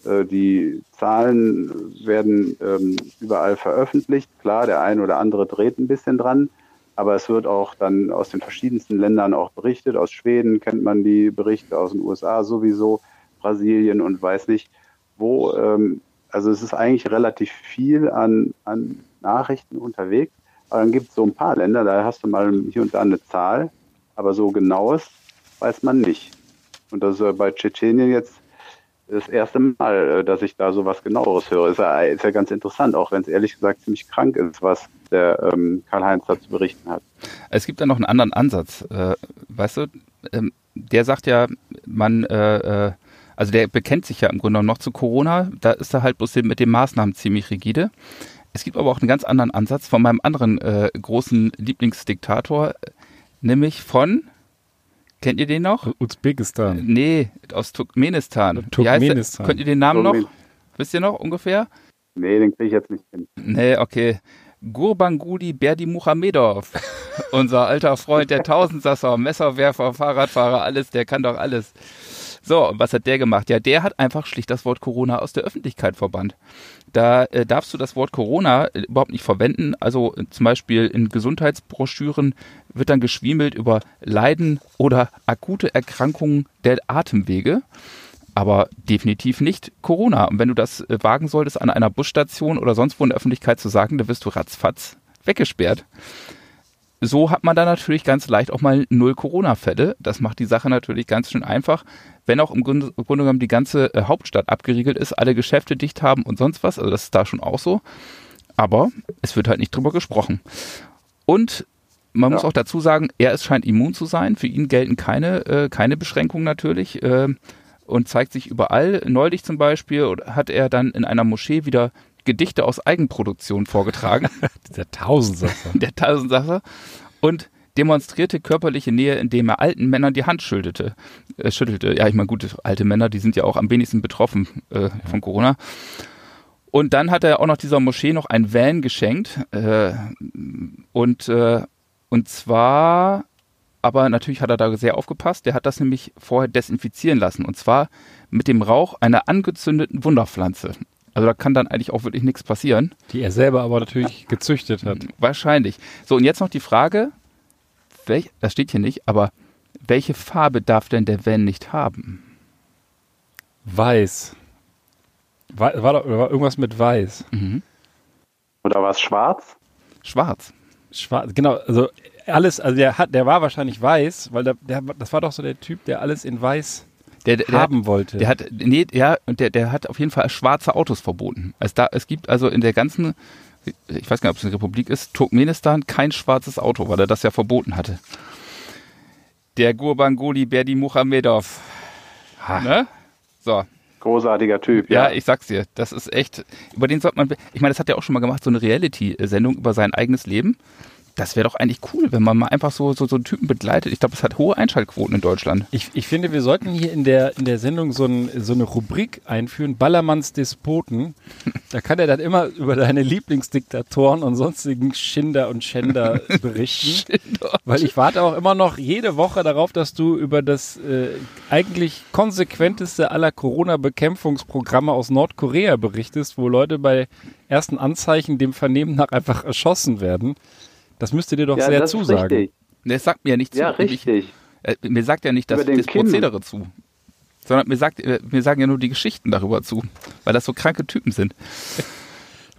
äh, die Zahlen werden ähm, überall veröffentlicht. Klar, der eine oder andere dreht ein bisschen dran, aber es wird auch dann aus den verschiedensten Ländern auch berichtet. Aus Schweden kennt man die Berichte, aus den USA sowieso, Brasilien und weiß nicht wo. Ähm, also es ist eigentlich relativ viel an, an Nachrichten unterwegs. Aber dann gibt es so ein paar Länder, da hast du mal hier und da eine Zahl, aber so genaues weiß man nicht. Und das ist bei Tschetschenien jetzt das erste Mal, äh, dass ich da so was genaueres höre. Ist ja, ist ja ganz interessant, auch wenn es ehrlich gesagt ziemlich krank ist, was der ähm, Karl-Heinz da zu berichten hat. Es gibt da noch einen anderen Ansatz. Äh, weißt du, ähm, der sagt ja, man, äh, äh, also der bekennt sich ja im Grunde noch zu Corona. Da ist er halt bloß mit den Maßnahmen ziemlich rigide. Es gibt aber auch einen ganz anderen Ansatz von meinem anderen äh, großen Lieblingsdiktator, nämlich von Kennt ihr den noch? Usbekistan. Nee, aus Turkmenistan. Turkmenistan. Könnt ihr den Namen noch? Wisst ihr noch ungefähr? Nee, den kriege ich jetzt nicht hin. Nee, okay. Gurbanguly Berdimuhamedov. Unser alter Freund, der Tausendsasser, Messerwerfer, Fahrradfahrer, alles, der kann doch alles. So, was hat der gemacht? Ja, der hat einfach schlicht das Wort Corona aus der Öffentlichkeit verbannt. Da äh, darfst du das Wort Corona äh, überhaupt nicht verwenden. Also äh, zum Beispiel in Gesundheitsbroschüren wird dann geschwiemelt über Leiden oder akute Erkrankungen der Atemwege. Aber definitiv nicht Corona. Und wenn du das äh, wagen solltest, an einer Busstation oder sonst wo in der Öffentlichkeit zu sagen, dann wirst du ratzfatz weggesperrt so hat man dann natürlich ganz leicht auch mal null Corona-Fälle. Das macht die Sache natürlich ganz schön einfach. Wenn auch im Grunde, im Grunde genommen die ganze äh, Hauptstadt abgeriegelt ist, alle Geschäfte dicht haben und sonst was. Also das ist da schon auch so. Aber es wird halt nicht drüber gesprochen. Und man ja. muss auch dazu sagen, er ist, scheint immun zu sein. Für ihn gelten keine, äh, keine Beschränkungen natürlich. Äh, und zeigt sich überall. Neulich zum Beispiel hat er dann in einer Moschee wieder Gedichte aus Eigenproduktion vorgetragen. Der Tausendsasser. Der Tausendsasser. Und demonstrierte körperliche Nähe, indem er alten Männern die Hand schüttelte. Äh, schüttelte. Ja, ich meine, gute alte Männer, die sind ja auch am wenigsten betroffen äh, von Corona. Und dann hat er auch noch dieser Moschee noch ein Van geschenkt. Äh, und, äh, und zwar, aber natürlich hat er da sehr aufgepasst. Der hat das nämlich vorher desinfizieren lassen. Und zwar mit dem Rauch einer angezündeten Wunderpflanze. Also da kann dann eigentlich auch wirklich nichts passieren. Die er selber aber natürlich gezüchtet hat. Wahrscheinlich. So, und jetzt noch die Frage, welch, das steht hier nicht, aber welche Farbe darf denn der Van nicht haben? Weiß. War, war, doch, war irgendwas mit weiß. Mhm. Oder war es schwarz? Schwarz. Schwarz, genau. Also alles, also der hat, der war wahrscheinlich weiß, weil der, der, das war doch so der Typ, der alles in weiß der, der haben hat, wollte. Der hat, nee, ja, und der, der hat auf jeden Fall schwarze Autos verboten. Also da, es gibt also in der ganzen, ich weiß gar nicht, ob es eine Republik ist, Turkmenistan kein schwarzes Auto, weil er das ja verboten hatte. Der Gurbanguly Berdi Muhamedov. Ne? So. Großartiger Typ, ja. Ja, ich sag's dir. Das ist echt, über den sollte man, ich meine, das hat er auch schon mal gemacht, so eine Reality-Sendung über sein eigenes Leben das wäre doch eigentlich cool, wenn man mal einfach so, so, so einen Typen begleitet. Ich glaube, es hat hohe Einschaltquoten in Deutschland. Ich, ich finde, wir sollten hier in der, in der Sendung so, ein, so eine Rubrik einführen, Ballermanns Despoten. Da kann er dann immer über deine Lieblingsdiktatoren und sonstigen Schinder und Schänder berichten. weil ich warte auch immer noch jede Woche darauf, dass du über das äh, eigentlich konsequenteste aller Corona-Bekämpfungsprogramme aus Nordkorea berichtest, wo Leute bei ersten Anzeichen dem Vernehmen nach einfach erschossen werden. Das müsste dir doch ja, sehr zusagen. Der sagt mir ja nicht zu. Ja, richtig. Ich, äh, mir sagt ja nicht das, das Prozedere zu. Sondern mir, sagt, äh, mir sagen ja nur die Geschichten darüber zu, weil das so kranke Typen sind.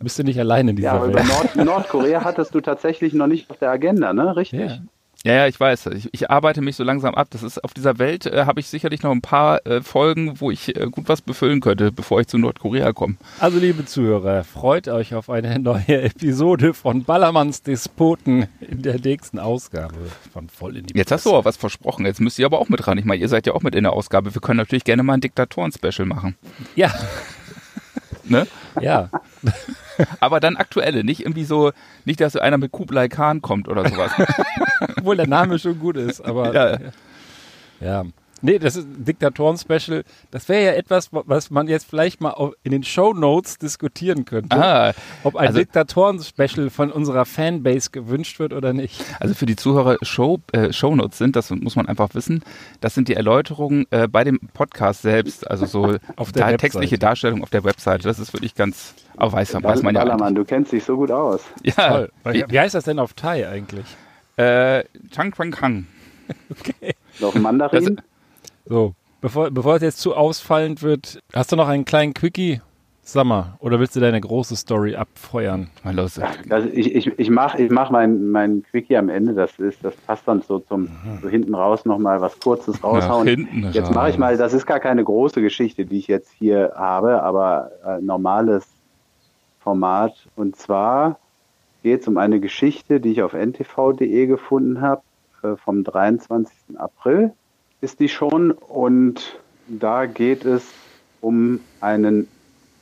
Bist du nicht allein in dieser ja, Welt. Ja, Nord Nordkorea hattest du tatsächlich noch nicht auf der Agenda, ne? Richtig. Ja. Ja, ja, ich weiß. Ich, ich arbeite mich so langsam ab. Das ist auf dieser Welt äh, habe ich sicherlich noch ein paar äh, Folgen, wo ich äh, gut was befüllen könnte, bevor ich zu Nordkorea komme. Also liebe Zuhörer, freut euch auf eine neue Episode von Ballermanns Despoten in der nächsten Ausgabe von Voll in die Jetzt hast du auch was versprochen. Jetzt müsst ihr aber auch mit ran. Ich meine, ihr seid ja auch mit in der Ausgabe. Wir können natürlich gerne mal ein Diktatoren-Special machen. Ja. ne? Ja. Aber dann aktuelle, nicht irgendwie so, nicht, dass einer mit Kublai Khan kommt oder sowas. Obwohl der Name schon gut ist, aber. Ja. ja. Nee, das ist ein Diktatoren-Special. Das wäre ja etwas, was man jetzt vielleicht mal in den Show Notes diskutieren könnte. Ah, ob ein also, Diktatoren-Special von unserer Fanbase gewünscht wird oder nicht. Also für die Zuhörer Show, äh, Show Notes sind, das muss man einfach wissen, das sind die Erläuterungen äh, bei dem Podcast selbst, also so auf der da, textliche Darstellung auf der Webseite. Das ist wirklich ganz, aber weiß, weiß man ja. Ballermann, du kennst dich so gut aus. Ja. Toll. Wie, wie heißt das denn auf Thai eigentlich? Äh, Chang Chang Kang. Okay. Noch Mandarin? So, bevor, bevor es jetzt zu ausfallend wird, hast du noch einen kleinen Quickie? Summer, oder willst du deine große Story abfeuern? Mal los. Also ich ich, ich mache ich mach mein, mein Quickie am Ende, das ist, das passt dann so zum so hinten raus nochmal was Kurzes raushauen. hinten jetzt mache ich mal, das ist gar keine große Geschichte, die ich jetzt hier habe, aber äh, normales Format. Und zwar geht es um eine Geschichte, die ich auf ntv.de gefunden habe, äh, vom 23. April ist die schon. Und da geht es um einen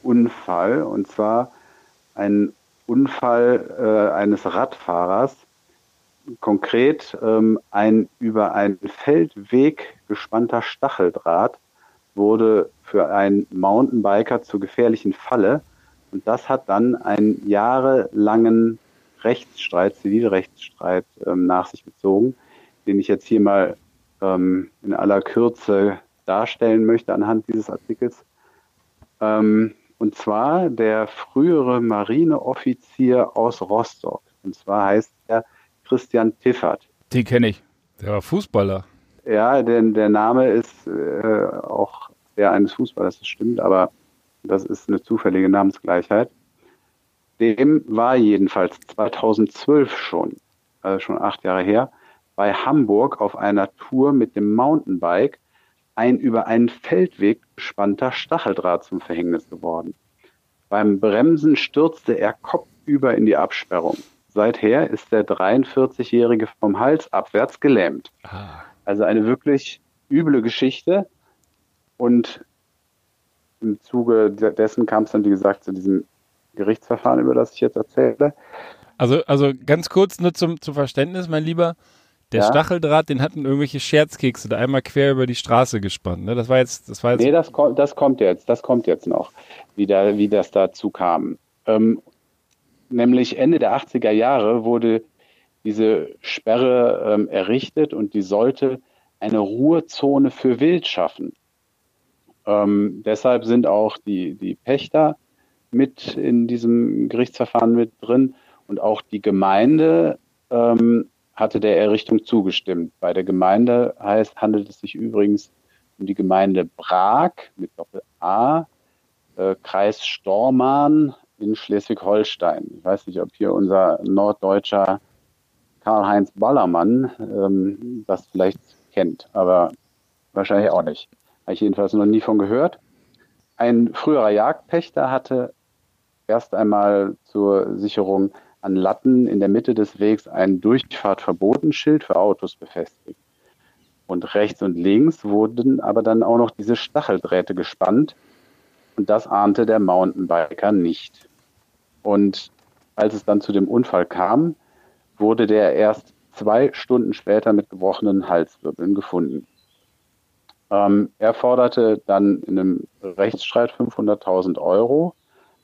Unfall, und zwar einen Unfall äh, eines Radfahrers, konkret ähm, ein über einen Feldweg gespannter Stacheldraht wurde für einen Mountainbiker zur gefährlichen Falle. Und das hat dann einen jahrelangen Rechtsstreit, Zivilrechtsstreit ähm, nach sich gezogen, den ich jetzt hier mal ähm, in aller Kürze darstellen möchte anhand dieses Artikels. Ähm, und zwar der frühere Marineoffizier aus Rostock. Und zwar heißt er Christian Tiffert. Den kenne ich. Der war Fußballer. Ja, denn der Name ist äh, auch der eines Fußballers, das stimmt, aber das ist eine zufällige Namensgleichheit. Dem war jedenfalls 2012 schon, also schon acht Jahre her, bei Hamburg auf einer Tour mit dem Mountainbike ein über einen Feldweg gespannter Stacheldraht zum Verhängnis geworden. Beim Bremsen stürzte er kopfüber in die Absperrung. Seither ist der 43-Jährige vom Hals abwärts gelähmt. Ah. Also eine wirklich üble Geschichte. Und im Zuge dessen kam es dann, wie gesagt, zu diesem Gerichtsverfahren, über das ich jetzt erzähle. Also, also ganz kurz nur zum, zum Verständnis, mein Lieber. Der Ja. Stacheldraht, den hatten irgendwelche Scherzkekse da einmal quer über die Straße gespannt. Ne? Das war jetzt, das war jetzt Nee, das, kommt, das kommt jetzt, das kommt jetzt noch, wie, da, wie das dazu kam. Ähm, nämlich Ende der 80er Jahre wurde diese Sperre ähm, errichtet und die sollte eine Ruhezone für Wild schaffen. Ähm, deshalb sind auch die, die Pächter mit in diesem Gerichtsverfahren mit drin und auch die Gemeinde ähm, hatte der Errichtung zugestimmt. Bei der Gemeinde heißt, handelt es sich übrigens um die Gemeinde Prag mit Doppel-A, äh, Kreis Stormarn in Schleswig-Holstein. Ich weiß nicht, ob hier unser norddeutscher Karl-Heinz Ballermann ähm, das vielleicht kennt, aber wahrscheinlich auch nicht. Habe ich jedenfalls noch nie von gehört. Ein früherer Jagdpächter hatte erst einmal zur Sicherung an Latten in der Mitte des Wegs ein Durchfahrtverbotenschild für Autos befestigt. Und rechts und links wurden aber dann auch noch diese Stacheldrähte gespannt. Und das ahnte der Mountainbiker nicht. Und als es dann zu dem Unfall kam, wurde der erst zwei Stunden später mit gebrochenen Halswirbeln gefunden. Ähm, er forderte dann in einem Rechtsstreit 500.000 Euro.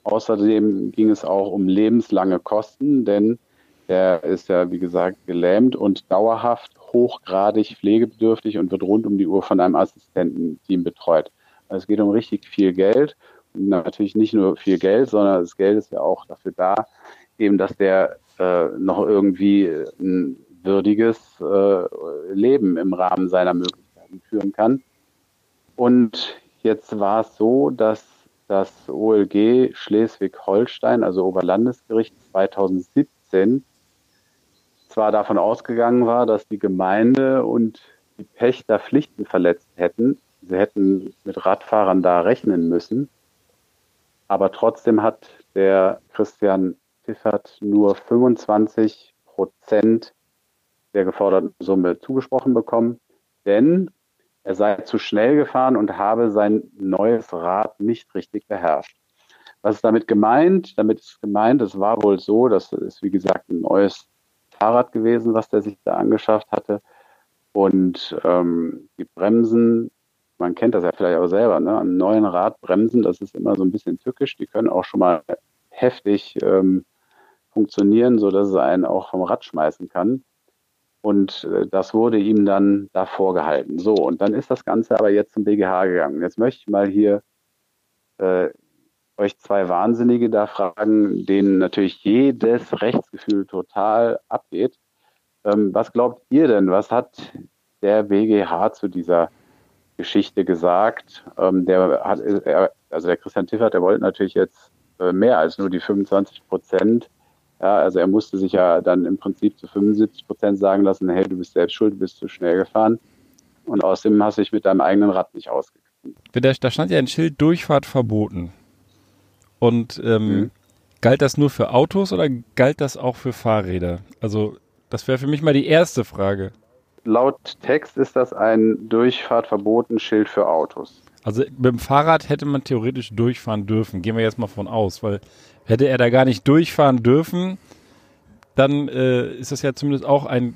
Außerdem ging es auch um lebenslange Kosten, denn er ist ja, wie gesagt, gelähmt und dauerhaft hochgradig pflegebedürftig und wird rund um die Uhr von einem Assistententeam betreut. Also es geht um richtig viel Geld. Und natürlich nicht nur viel Geld, sondern das Geld ist ja auch dafür da, eben, dass der äh, noch irgendwie ein würdiges äh, Leben im Rahmen seiner Möglichkeiten führen kann. Und jetzt war es so, dass das OLG Schleswig-Holstein, also Oberlandesgericht 2017, zwar davon ausgegangen war, dass die Gemeinde und die Pächter Pflichten verletzt hätten. Sie hätten mit Radfahrern da rechnen müssen. Aber trotzdem hat der Christian Tiffert nur 25 Prozent der geforderten Summe zugesprochen bekommen, denn er sei zu schnell gefahren und habe sein neues Rad nicht richtig beherrscht. Was ist damit gemeint? Damit ist gemeint, es war wohl so, dass es, wie gesagt, ein neues Fahrrad gewesen, was der sich da angeschafft hatte. Und ähm, die Bremsen, man kennt das ja vielleicht auch selber, ne? am neuen Rad Bremsen, das ist immer so ein bisschen tückisch. Die können auch schon mal heftig ähm, funktionieren, sodass es einen auch vom Rad schmeißen kann. Und äh, das wurde ihm dann da vorgehalten. So, und dann ist das Ganze aber jetzt zum BGH gegangen. Jetzt möchte ich mal hier äh, euch zwei Wahnsinnige da fragen, denen natürlich jedes Rechtsgefühl total abgeht. Ähm, was glaubt ihr denn? Was hat der BGH zu dieser Geschichte gesagt? Ähm, der hat, er Also der Christian Tiffert, der wollte natürlich jetzt äh, mehr als nur die 25 Prozent. Ja, also er musste sich ja dann im Prinzip zu 75 Prozent sagen lassen, hey, du bist selbst schuld, du bist zu schnell gefahren. Und außerdem hast du dich mit deinem eigenen Rad nicht ausgekannt. Da stand ja ein Schild Durchfahrt verboten. Und ähm, mhm. galt das nur für Autos oder galt das auch für Fahrräder? Also das wäre für mich mal die erste Frage. Laut Text ist das ein Durchfahrtverboten Schild für Autos. Also mit dem Fahrrad hätte man theoretisch durchfahren dürfen. Gehen wir jetzt mal von aus, weil hätte er da gar nicht durchfahren dürfen, dann äh, ist das ja zumindest auch ein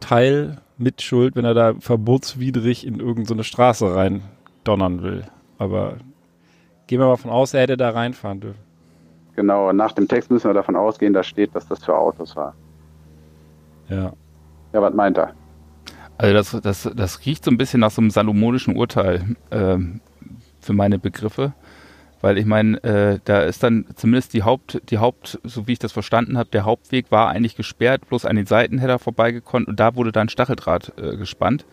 Teil mit Schuld, wenn er da verbotswidrig in irgendeine so Straße rein donnern will. Aber gehen wir mal von aus, er hätte da reinfahren dürfen. Genau, nach dem Text müssen wir davon ausgehen, da steht, dass das für Autos war. Ja. Ja, was meint er? Also das, das, das riecht so ein bisschen nach so einem salomonischen Urteil äh, für meine Begriffe. Weil ich meine, äh, da ist dann zumindest die Haupt, die Haupt, so wie ich das verstanden habe, der Hauptweg war eigentlich gesperrt, bloß an den Seiten hätte er vorbeigekonnt und da wurde dann Stacheldraht äh, gespannt.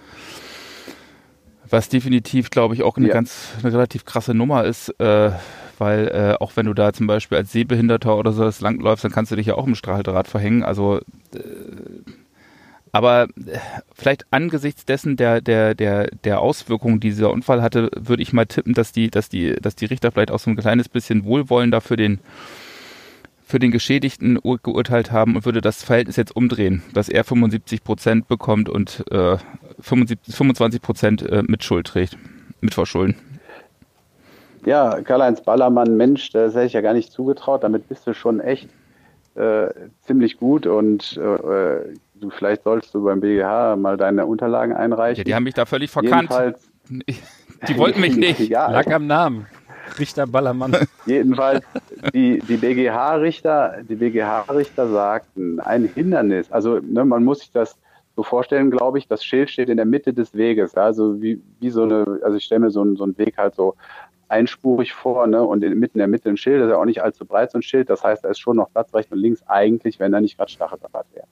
Was definitiv, glaube ich, auch eine ja. ganz eine relativ krasse Nummer ist, äh, weil äh, auch wenn du da zum Beispiel als Sehbehinderter oder so langläufst, dann kannst du dich ja auch im Stacheldraht verhängen. Also äh, aber äh, vielleicht angesichts dessen der, der, der, der Auswirkungen, die dieser Unfall hatte, würde ich mal tippen, dass die, dass die, dass die Richter vielleicht auch so ein kleines bisschen wohlwollender für den, für den Geschädigten geurteilt haben und würde das Verhältnis jetzt umdrehen, dass er 75 Prozent bekommt und äh, 75, 25 Prozent äh, mit Schuld trägt, mit Verschulden. Ja, Karl-Heinz Ballermann, Mensch, das hätte ich ja gar nicht zugetraut. Damit bist du schon echt äh, ziemlich gut und äh, du, vielleicht sollst du beim BGH mal deine Unterlagen einreichen. Ja, die haben mich da völlig verkannt. Jedenfalls, die wollten mich nicht. ja, Lag am Namen. Richter Ballermann. Jedenfalls, die, die BGH-Richter, die BGH-Richter sagten, ein Hindernis, also ne, man muss sich das so vorstellen, glaube ich, das Schild steht in der Mitte des Weges, also wie, wie so eine, also ich stelle mir so, einen, so einen Weg halt so einspurig vor, ne, und in, mitten in der Mitte ein Schild, das ist ja auch nicht allzu breit, so ein Schild, das heißt, da ist schon noch Platz rechts und links eigentlich, wenn da nicht gerade Stacheldraht wäre.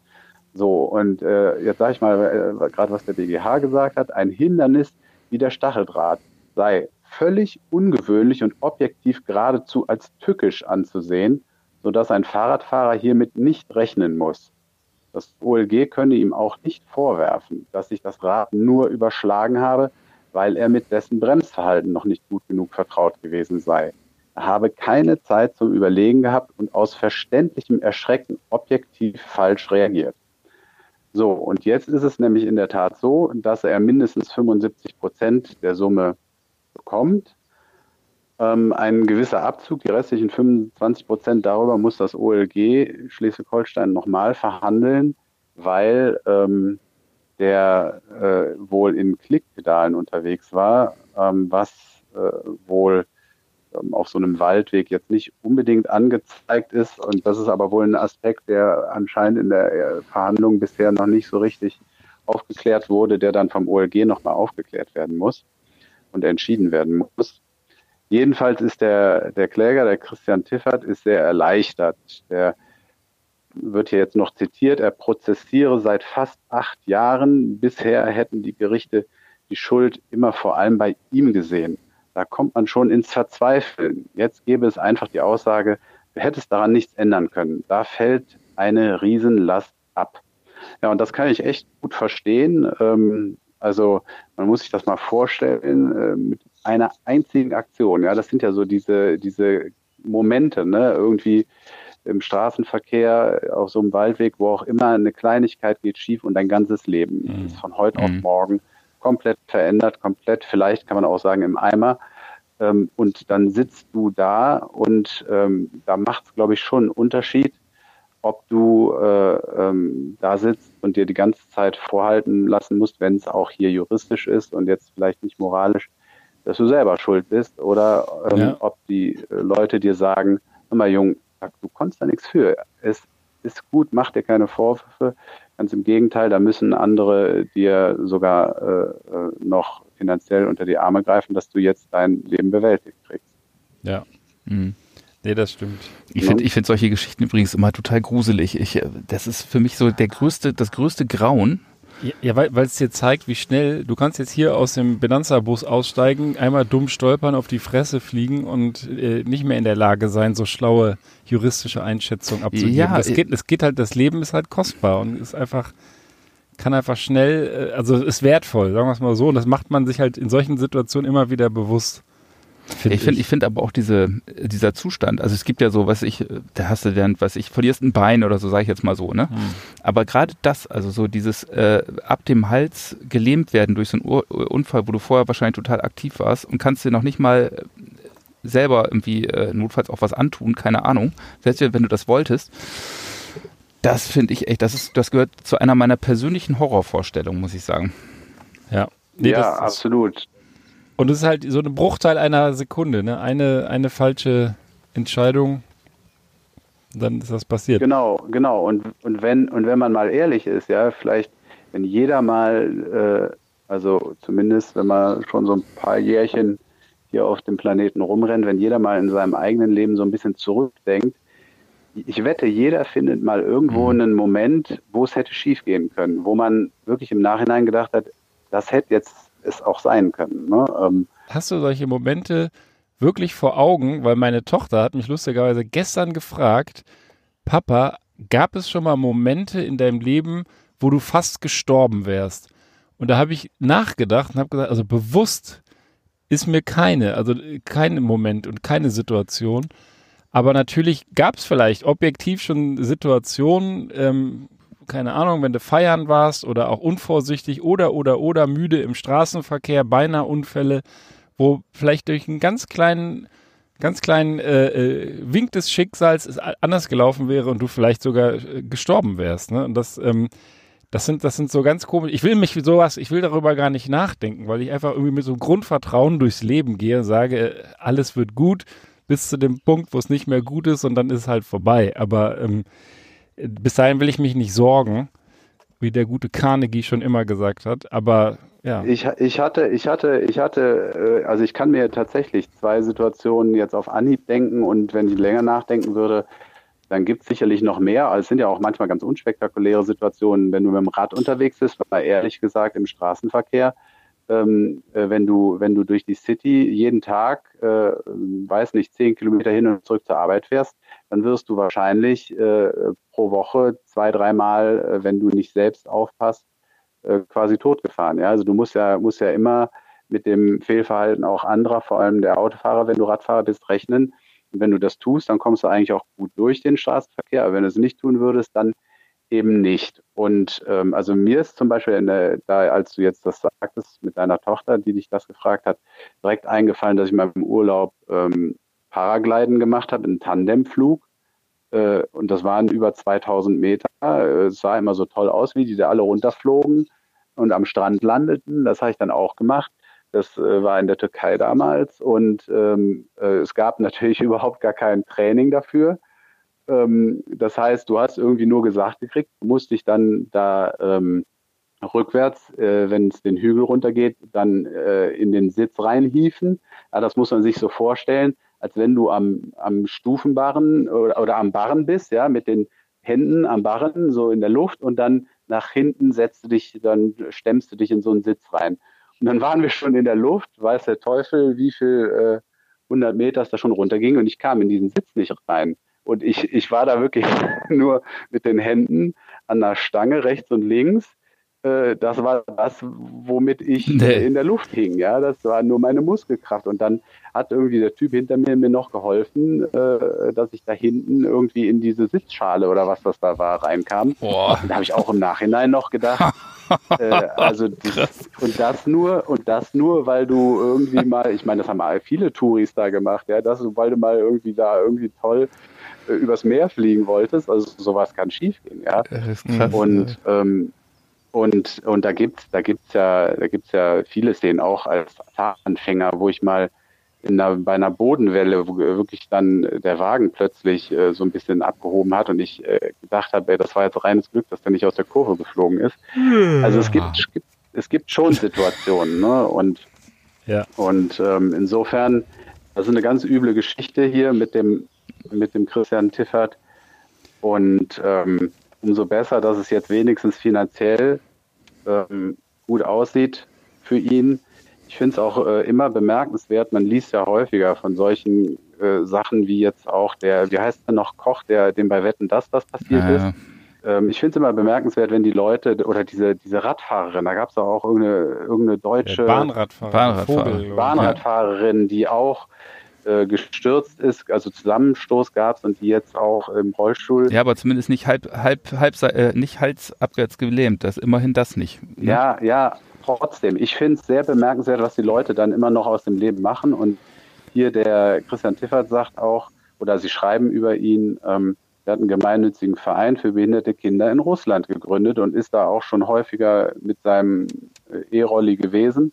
So, und äh, jetzt sage ich mal äh, gerade, was der BGH gesagt hat, ein Hindernis wie der Stacheldraht sei völlig ungewöhnlich und objektiv geradezu als tückisch anzusehen, sodass ein Fahrradfahrer hiermit nicht rechnen muss. Das OLG könne ihm auch nicht vorwerfen, dass sich das Rad nur überschlagen habe, weil er mit dessen Bremsverhalten noch nicht gut genug vertraut gewesen sei. Er habe keine Zeit zum Überlegen gehabt und aus verständlichem Erschrecken objektiv falsch reagiert. So, und jetzt ist es nämlich in der Tat so, dass er mindestens 75 Prozent der Summe bekommt. Ähm, ein gewisser Abzug, die restlichen 25 Prozent darüber muss das OLG Schleswig-Holstein nochmal verhandeln, weil ähm, der äh, wohl in Klickpedalen unterwegs war, ähm, was äh, wohl ähm, auf so einem Waldweg jetzt nicht unbedingt angezeigt ist. Und das ist aber wohl ein Aspekt, der anscheinend in der äh, Verhandlung bisher noch nicht so richtig aufgeklärt wurde, der dann vom OLG nochmal aufgeklärt werden muss und entschieden werden muss. Jedenfalls ist der, der Kläger, der Christian Tiffert, ist sehr erleichtert. Der wird hier jetzt noch zitiert, er prozessiere seit fast acht Jahren. Bisher hätten die Gerichte die Schuld immer vor allem bei ihm gesehen. Da kommt man schon ins Verzweifeln. Jetzt gäbe es einfach die Aussage, du hättest daran nichts ändern können. Da fällt eine Riesenlast ab. Ja, und das kann ich echt gut verstehen. Ähm, also man muss sich das mal vorstellen äh, mit einer einzigen Aktion. Ja, das sind ja so diese, diese Momente, ne? irgendwie im Straßenverkehr, auf so einem Waldweg, wo auch immer eine Kleinigkeit geht schief und dein ganzes Leben mhm. ist von heute mhm. auf morgen komplett verändert, komplett, vielleicht kann man auch sagen, im Eimer. Ähm, und dann sitzt du da und ähm, da macht es, glaube ich, schon einen Unterschied, ob du äh, ähm, da sitzt und dir die ganze Zeit vorhalten lassen musst, wenn es auch hier juristisch ist und jetzt vielleicht nicht moralisch, dass du selber schuld bist oder ähm, ja. ob die äh, Leute dir sagen, hör mal Jung, du konntest da nichts für. Es ist gut, mach dir keine Vorwürfe, Ganz im Gegenteil, da müssen andere dir sogar äh, äh, noch finanziell unter die Arme greifen, dass du jetzt dein Leben bewältigt kriegst. Ja. Mhm. Nee, das stimmt. Ich finde ich find solche Geschichten übrigens immer total gruselig. Ich, äh, das ist für mich so der größte, das größte Grauen, Ja, ja weil es dir zeigt, wie schnell, du kannst jetzt hier aus dem Benanza-Bus aussteigen, einmal dumm stolpern, auf die Fresse fliegen und äh, nicht mehr in der Lage sein, so schlaue juristische Einschätzungen abzugeben. Ja, das geht, es geht halt, das Leben ist halt kostbar und ist einfach, kann einfach schnell, äh, also ist wertvoll, sagen wir es mal so. Und das macht man sich halt in solchen Situationen immer wieder bewusst. Find ich finde ich finde aber auch diese, dieser Zustand, also es gibt ja so, was ich, da hast du dann, was ich, verlierst ein Bein oder so, sage ich jetzt mal so, ne? Hm. Aber gerade das, also so dieses äh, ab dem Hals gelähmt werden durch so einen Ur Unfall, wo du vorher wahrscheinlich total aktiv warst und kannst dir noch nicht mal selber irgendwie äh, notfalls auch was antun, keine Ahnung, selbst wenn du das wolltest. Das finde ich echt, das ist, das gehört zu einer meiner persönlichen Horrorvorstellungen, muss ich sagen. Ja. Nee, ja, absolut. Und es ist halt so ein Bruchteil einer Sekunde, ne? Eine, eine falsche Entscheidung, dann ist das passiert. Genau, genau. Und, und, wenn, und wenn man mal ehrlich ist, ja, vielleicht, wenn jeder mal, äh, also zumindest, wenn man schon so ein paar Jährchen hier auf dem Planeten rumrennt, wenn jeder mal in seinem eigenen Leben so ein bisschen zurückdenkt, ich wette, jeder findet mal irgendwo mhm. einen Moment, wo es hätte schiefgehen können, wo man wirklich im Nachhinein gedacht hat, das hätte jetzt es auch sein können. Ne? Ähm, Hast du solche Momente wirklich vor Augen? Weil meine Tochter hat mich lustigerweise gestern gefragt, Papa, gab es schon mal Momente in deinem Leben, wo du fast gestorben wärst? Und da habe ich nachgedacht und habe gesagt, also bewusst ist mir keine, also kein Moment und keine Situation. Aber natürlich gab es vielleicht objektiv schon Situationen, ähm, keine Ahnung, wenn du feiern warst oder auch unvorsichtig oder, oder, oder müde im Straßenverkehr, beinahe Unfälle, wo vielleicht durch einen ganz kleinen, ganz kleinen äh, äh, Wink des Schicksals es anders gelaufen wäre und du vielleicht sogar äh, gestorben wärst. Ne? Und das, ähm, das sind, das sind so ganz komisch. Ich will mich sowas, ich will darüber gar nicht nachdenken, weil ich einfach irgendwie mit so einem Grundvertrauen durchs Leben gehe und sage, äh, alles wird gut bis zu dem Punkt, wo es nicht mehr gut ist und dann ist es halt vorbei. Aber ähm, bis dahin will ich mich nicht sorgen, wie der gute Carnegie schon immer gesagt hat. Aber ja. Ich, ich hatte, ich hatte, ich hatte, äh, also ich kann mir tatsächlich zwei Situationen jetzt auf Anhieb denken und wenn ich länger nachdenken würde, dann gibt es sicherlich noch mehr. Also es sind ja auch manchmal ganz unspektakuläre Situationen, wenn du mit dem Rad unterwegs bist, weil ehrlich gesagt im Straßenverkehr ähm, äh, wenn du, wenn du durch die City jeden Tag, äh, weiß nicht, zehn Kilometer hin und zurück zur Arbeit fährst, dann wirst du wahrscheinlich äh, pro Woche zwei, dreimal, äh, wenn du nicht selbst aufpasst, äh, quasi totgefahren. Ja? Also du musst ja, musst ja immer mit dem Fehlverhalten auch anderer, vor allem der Autofahrer, wenn du Radfahrer bist, rechnen. Und wenn du das tust, dann kommst du eigentlich auch gut durch den Straßenverkehr. Aber wenn du es nicht tun würdest, dann eben nicht. Und ähm, also mir ist zum Beispiel, der, da, als du jetzt das sagtest mit deiner Tochter, die dich das gefragt hat, direkt eingefallen, dass ich mal im Urlaub ähm, Paragliden gemacht habe, einen Tandemflug. Äh, und das waren über 2000 Meter. Äh, es sah immer so toll aus, wie die da alle runterflogen und am Strand landeten. Das habe ich dann auch gemacht. Das äh, war in der Türkei damals und ähm, äh, es gab natürlich überhaupt gar kein Training dafür. Ähm, das heißt, du hast irgendwie nur gesagt gekriegt, musst dich dann da ähm, rückwärts, äh, wenn es den Hügel runtergeht, dann in den Sitz reinhieven. Ja, das muss man sich so vorstellen, als wenn du am, am Stufenbarren oder, oder am Barren bist, ja, mit den Händen am Barren, so in der Luft und dann nach hinten setzt du dich, dann stemmst du dich in so einen Sitz rein. Und dann waren wir schon in der Luft, weiß der Teufel, wie viel äh, 100 Meter es da schon runterging und ich kam in diesen Sitz nicht rein. Und ich, ich war da wirklich nur mit den Händen an der Stange rechts und links. Äh, das war das, womit ich nee. in der Luft hing. Ja, das war nur meine Muskelkraft. Und dann hat irgendwie der Typ hinter mir mir noch geholfen, äh, dass ich da hinten irgendwie in diese Sitzschale oder was das da war reinkam. Boah. Da habe ich auch im Nachhinein noch gedacht. äh, also dieses, und das nur und das nur, weil du irgendwie mal, ich meine, das haben viele Touris da gemacht, ja, dass du, weil du mal irgendwie da irgendwie toll äh, übers Meer fliegen wolltest. Also sowas kann schiefgehen, ja. Krass, und ähm, und und da gibt's da gibt's ja da gibt's ja viele Szenen auch als Fahranfänger, wo ich mal in einer, bei einer Bodenwelle, wo wirklich dann der Wagen plötzlich äh, so ein bisschen abgehoben hat und ich äh, gedacht habe, das war jetzt reines Glück, dass der nicht aus der Kurve geflogen ist. Also es gibt, es gibt, es gibt schon Situationen, ne? Und ja. und ähm, insofern, das ist eine ganz üble Geschichte hier mit dem mit dem Christian Tiffert. Und ähm, umso besser, dass es jetzt wenigstens finanziell ähm, gut aussieht für ihn. Ich finde es auch äh, immer bemerkenswert, man liest ja häufiger von solchen äh, Sachen wie jetzt auch der, wie heißt er noch, Koch, der dem bei Wetten das was passiert Ja, ist. Ähm, ich finde es immer bemerkenswert, wenn die Leute oder diese, diese Radfahrerin, da gab es auch irgendeine, irgendeine deutsche Bahnradfahrer. Bahnradfahrer. Vogel, glaub ich. Bahnradfahrerin, die auch äh, gestürzt ist, also Zusammenstoß gab es und die jetzt auch im Rollstuhl. Ja, aber zumindest nicht halb, halb, halb, äh, nicht halsabwärts gelähmt. Das immerhin das nicht. ne? Ja, ja, trotzdem. Ich finde es sehr bemerkenswert, was die Leute dann immer noch aus dem Leben machen. Und hier der Christian Tiffert sagt auch, oder sie schreiben über ihn, ähm, er hat einen gemeinnützigen Verein für behinderte Kinder in Russland gegründet und ist da auch schon häufiger mit seinem äh, E-Rolli gewesen.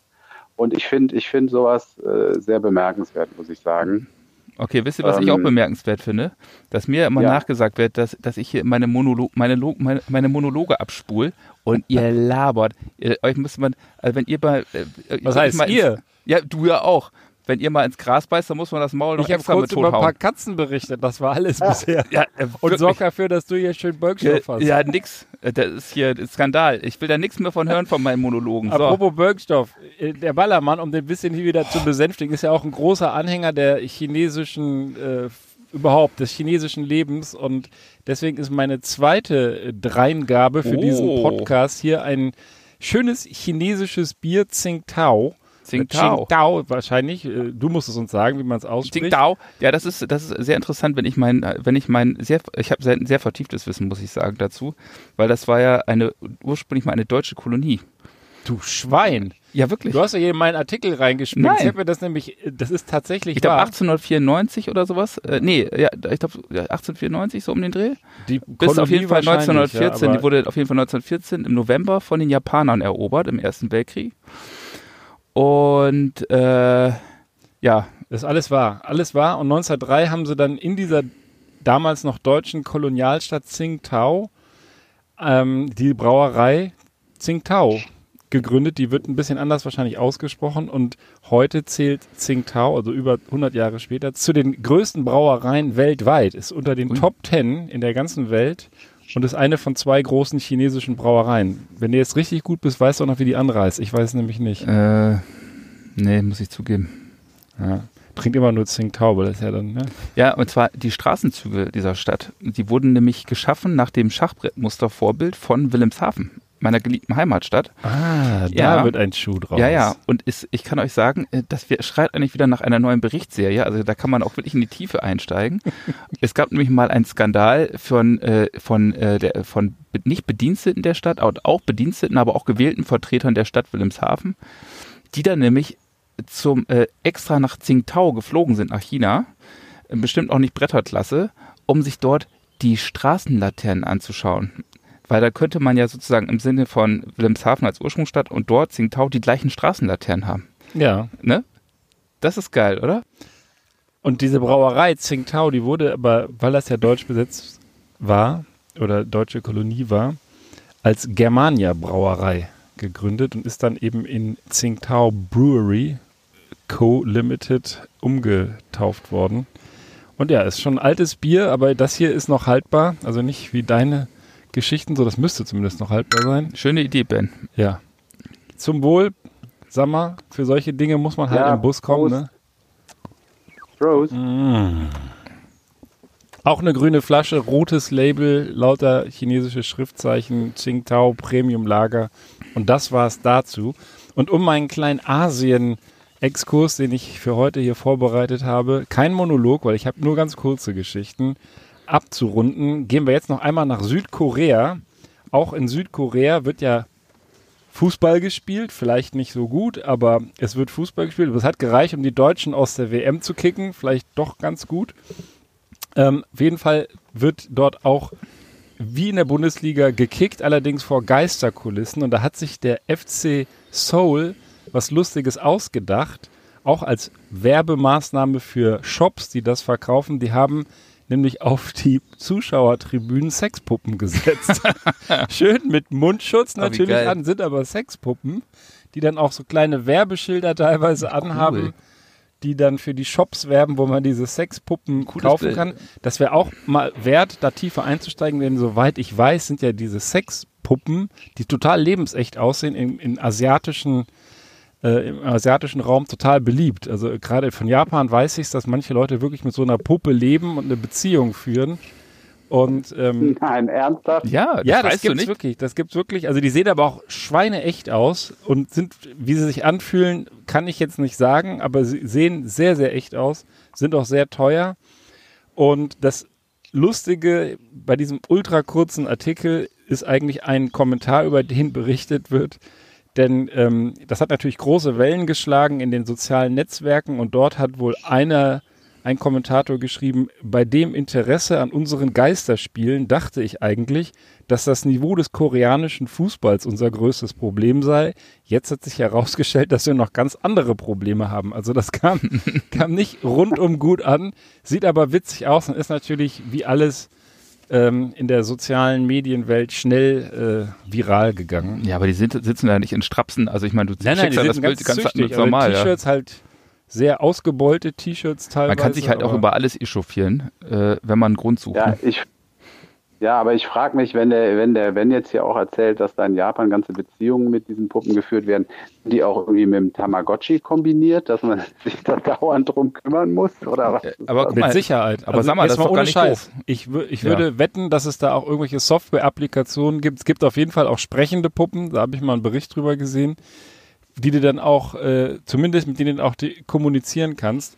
Und ich finde ich finde sowas äh, sehr bemerkenswert, muss ich sagen. Okay, wisst ihr, was ich auch Ähm, bemerkenswert finde? Dass mir immer ja. nachgesagt wird, dass, dass ich hier meine, Monolo meine, Lo meine, meine Monologe abspul und ihr labert. Ihr, euch müsste man, also wenn ihr bei. Äh, Was ich heißt mal ihr? Ja, du ja auch. Wenn ihr mal ins Gras beißt, dann muss man das Maul noch Ich habe extra mit kurz über ein paar. Katzen berichtet, das war alles bisher. Ja, äh, Und sorg dafür, dass du hier schön Birkstoff hast. Ja, nix. Äh, Das ist hier ein Skandal. Ich will da nichts mehr von hören von meinen Monologen. So. Apropos Birkstoff, äh, der Ballermann, um den bisschen hier wieder zu besänftigen, ist ja auch ein großer Anhänger der chinesischen, äh, überhaupt des chinesischen Lebens und deswegen ist meine zweite äh, Dreingabe für Oh. diesen Podcast hier ein schönes chinesisches Bier Tsingtao. Tsingtao. Tsingtao wahrscheinlich. Äh, Du musst es uns sagen, wie man es ausspricht. Tsingtao. Ja, das ist, das ist sehr interessant, wenn ich mein, wenn ich mein sehr, ich habe ein sehr vertieftes Wissen, muss ich sagen, dazu, weil das war ja eine, ursprünglich mal eine deutsche Kolonie. Du Schwein. Ja, wirklich. Du hast ja hier in meinen Artikel reingespielt. Nein. Ich habe mir das nämlich, das ist tatsächlich Ich glaube wahr. 1894 oder sowas. Äh, nee, ja, ich glaube 1894 so um den Dreh. Die Bis auf Kolonie jeden Fall wahrscheinlich, 1914. Ja, die wurde auf jeden Fall 1914 im November von den Japanern erobert im Ersten Weltkrieg. Und äh, ja, Das ist alles wahr. Alles wahr. Und 1903 haben sie dann in dieser damals noch deutschen Kolonialstadt Tsingtao ähm, die Brauerei Tsingtao gegründet. Die wird ein bisschen anders wahrscheinlich ausgesprochen. Und heute zählt Tsingtao, also über 100 Jahre später, zu den größten Brauereien weltweit. Ist unter den Ui. Top 10 in der ganzen Welt und ist eine von zwei großen chinesischen Brauereien. Wenn du jetzt richtig gut bist, weißt du auch noch, wie die anreist. Ich weiß nämlich nicht. äh, nee, muss ich zugeben. Ja. Trinkt immer nur Tsingtao, weil das ist ja dann, ne? Ja, und zwar die Straßenzüge dieser Stadt. Die wurden nämlich geschaffen nach dem Schachbrettmustervorbild von Wilhelmshaven, meiner geliebten Heimatstadt. Ah, da Ja. wird ein Schuh draus. Ja, ja. Und ist, ich kann euch sagen, äh, das schreit eigentlich wieder nach einer neuen Berichtsserie. Also da kann man auch wirklich in die Tiefe einsteigen. es gab nämlich mal einen Skandal von, äh, von, äh, der, von nicht Bediensteten der Stadt, auch auch Bediensteten, aber auch gewählten Vertretern der Stadt Wilhelmshaven, die dann nämlich zum äh, extra nach Tsingtao geflogen sind, nach China, äh, bestimmt auch nicht Bretterklasse, um sich dort die Straßenlaternen anzuschauen. Weil da könnte man ja sozusagen im Sinne von Wilhelmshaven als Ursprungsstadt und dort Tsingtao die gleichen Straßenlaternen haben. Ja. Ne? Das ist geil, oder? Und diese Brauerei Tsingtao, die wurde aber, weil das ja deutsch besetzt war oder deutsche Kolonie war, als Germania Brauerei gegründet und ist dann eben in Tsingtao Brewery Co. Limited umgetauft worden. Und ja, ist schon altes Bier, aber das hier ist noch haltbar. Also nicht wie deine Geschichten, so das müsste zumindest noch haltbar sein. Schöne Idee, Ben. Ja. Zum Wohl, sag mal, für solche Dinge muss man halt Ja, im Bus kommen, Prost. ne? Prost. Auch eine grüne Flasche, rotes Label, lauter chinesische Schriftzeichen, Tsingtao Premium Lager. Und das war's dazu. Und um meinen kleinen Asien-Exkurs, den ich für heute hier vorbereitet habe, kein Monolog, weil ich habe nur ganz kurze Geschichten, abzurunden, gehen wir jetzt noch einmal nach Südkorea. Auch in Südkorea wird ja Fußball gespielt, vielleicht nicht so gut, aber es wird Fußball gespielt. Es hat gereicht, um die Deutschen aus der WM zu kicken, vielleicht doch ganz gut. Ähm, auf jeden Fall wird dort auch wie in der Bundesliga gekickt, allerdings vor Geisterkulissen. Und da hat sich der FC Seoul was Lustiges ausgedacht, auch als Werbemaßnahme für Shops, die das verkaufen. Die haben nämlich auf die Zuschauertribünen Sexpuppen gesetzt. Schön mit Mundschutz wie natürlich geil. an, sind aber Sexpuppen, die dann auch so kleine Werbeschilder teilweise anhaben die dann für die Shops werben, wo man diese Sexpuppen Cooles kaufen Bild. kann. Das wäre auch mal wert, da tiefer einzusteigen, denn soweit ich weiß, sind ja diese Puppen, die total lebensecht aussehen, in, in asiatischen äh, im asiatischen Raum total beliebt. Also gerade von Japan weiß ich es, dass manche Leute wirklich mit so einer Puppe leben und eine Beziehung führen. Und ähm, Nein, ernsthaft? Ja, das, ja, das weißt du gibt's nicht. wirklich. Das gibt's wirklich. Also die sehen aber auch schweineecht aus und sind, wie sie sich anfühlen, kann ich jetzt nicht sagen, aber sie sehen sehr, sehr echt aus, sind auch sehr teuer. Und das Lustige bei diesem ultra kurzen Artikel ist eigentlich ein Kommentar, über den berichtet wird. Denn ähm, das hat natürlich große Wellen geschlagen in den sozialen Netzwerken und dort hat wohl einer, ein Kommentator geschrieben, bei dem Interesse an unseren Geisterspielen dachte ich eigentlich, dass das Niveau des koreanischen Fußballs unser größtes Problem sei. Jetzt hat sich herausgestellt, dass wir noch ganz andere Probleme haben. Also das kam, kam nicht rundum gut an, sieht aber witzig aus und ist natürlich wie alles ähm, in der sozialen Medienwelt schnell äh, viral gegangen. Ja, aber die sind, sitzen da nicht in Strapsen. Also ich meine, du Nein, nein, schickst die ja das sind Bild ganz züchtig, ganz normal. aber Ja. T-Shirts halt sehr ausgebeulte T-Shirts teilweise. Man kann sich halt auch über alles echauffieren, äh, wenn man einen Grund sucht. Ja, ne? ich, ja, aber ich frage mich, wenn der, wenn der Ben jetzt hier auch erzählt, dass da in Japan ganze Beziehungen mit diesen Puppen geführt werden, sind die auch irgendwie mit dem Tamagotchi kombiniert, dass man sich da dauernd drum kümmern muss? Oder was? ist aber das? Mit mal, Sicherheit. aber sag mal, das ist doch ohne gar nicht Scheiß. doof. Ich, ich Ja. würde wetten, dass es da auch irgendwelche Software-Applikationen gibt. Es gibt auf jeden Fall auch sprechende Puppen. Da habe ich mal einen Bericht drüber gesehen, die du dann auch, äh, zumindest mit denen auch die, kommunizieren kannst.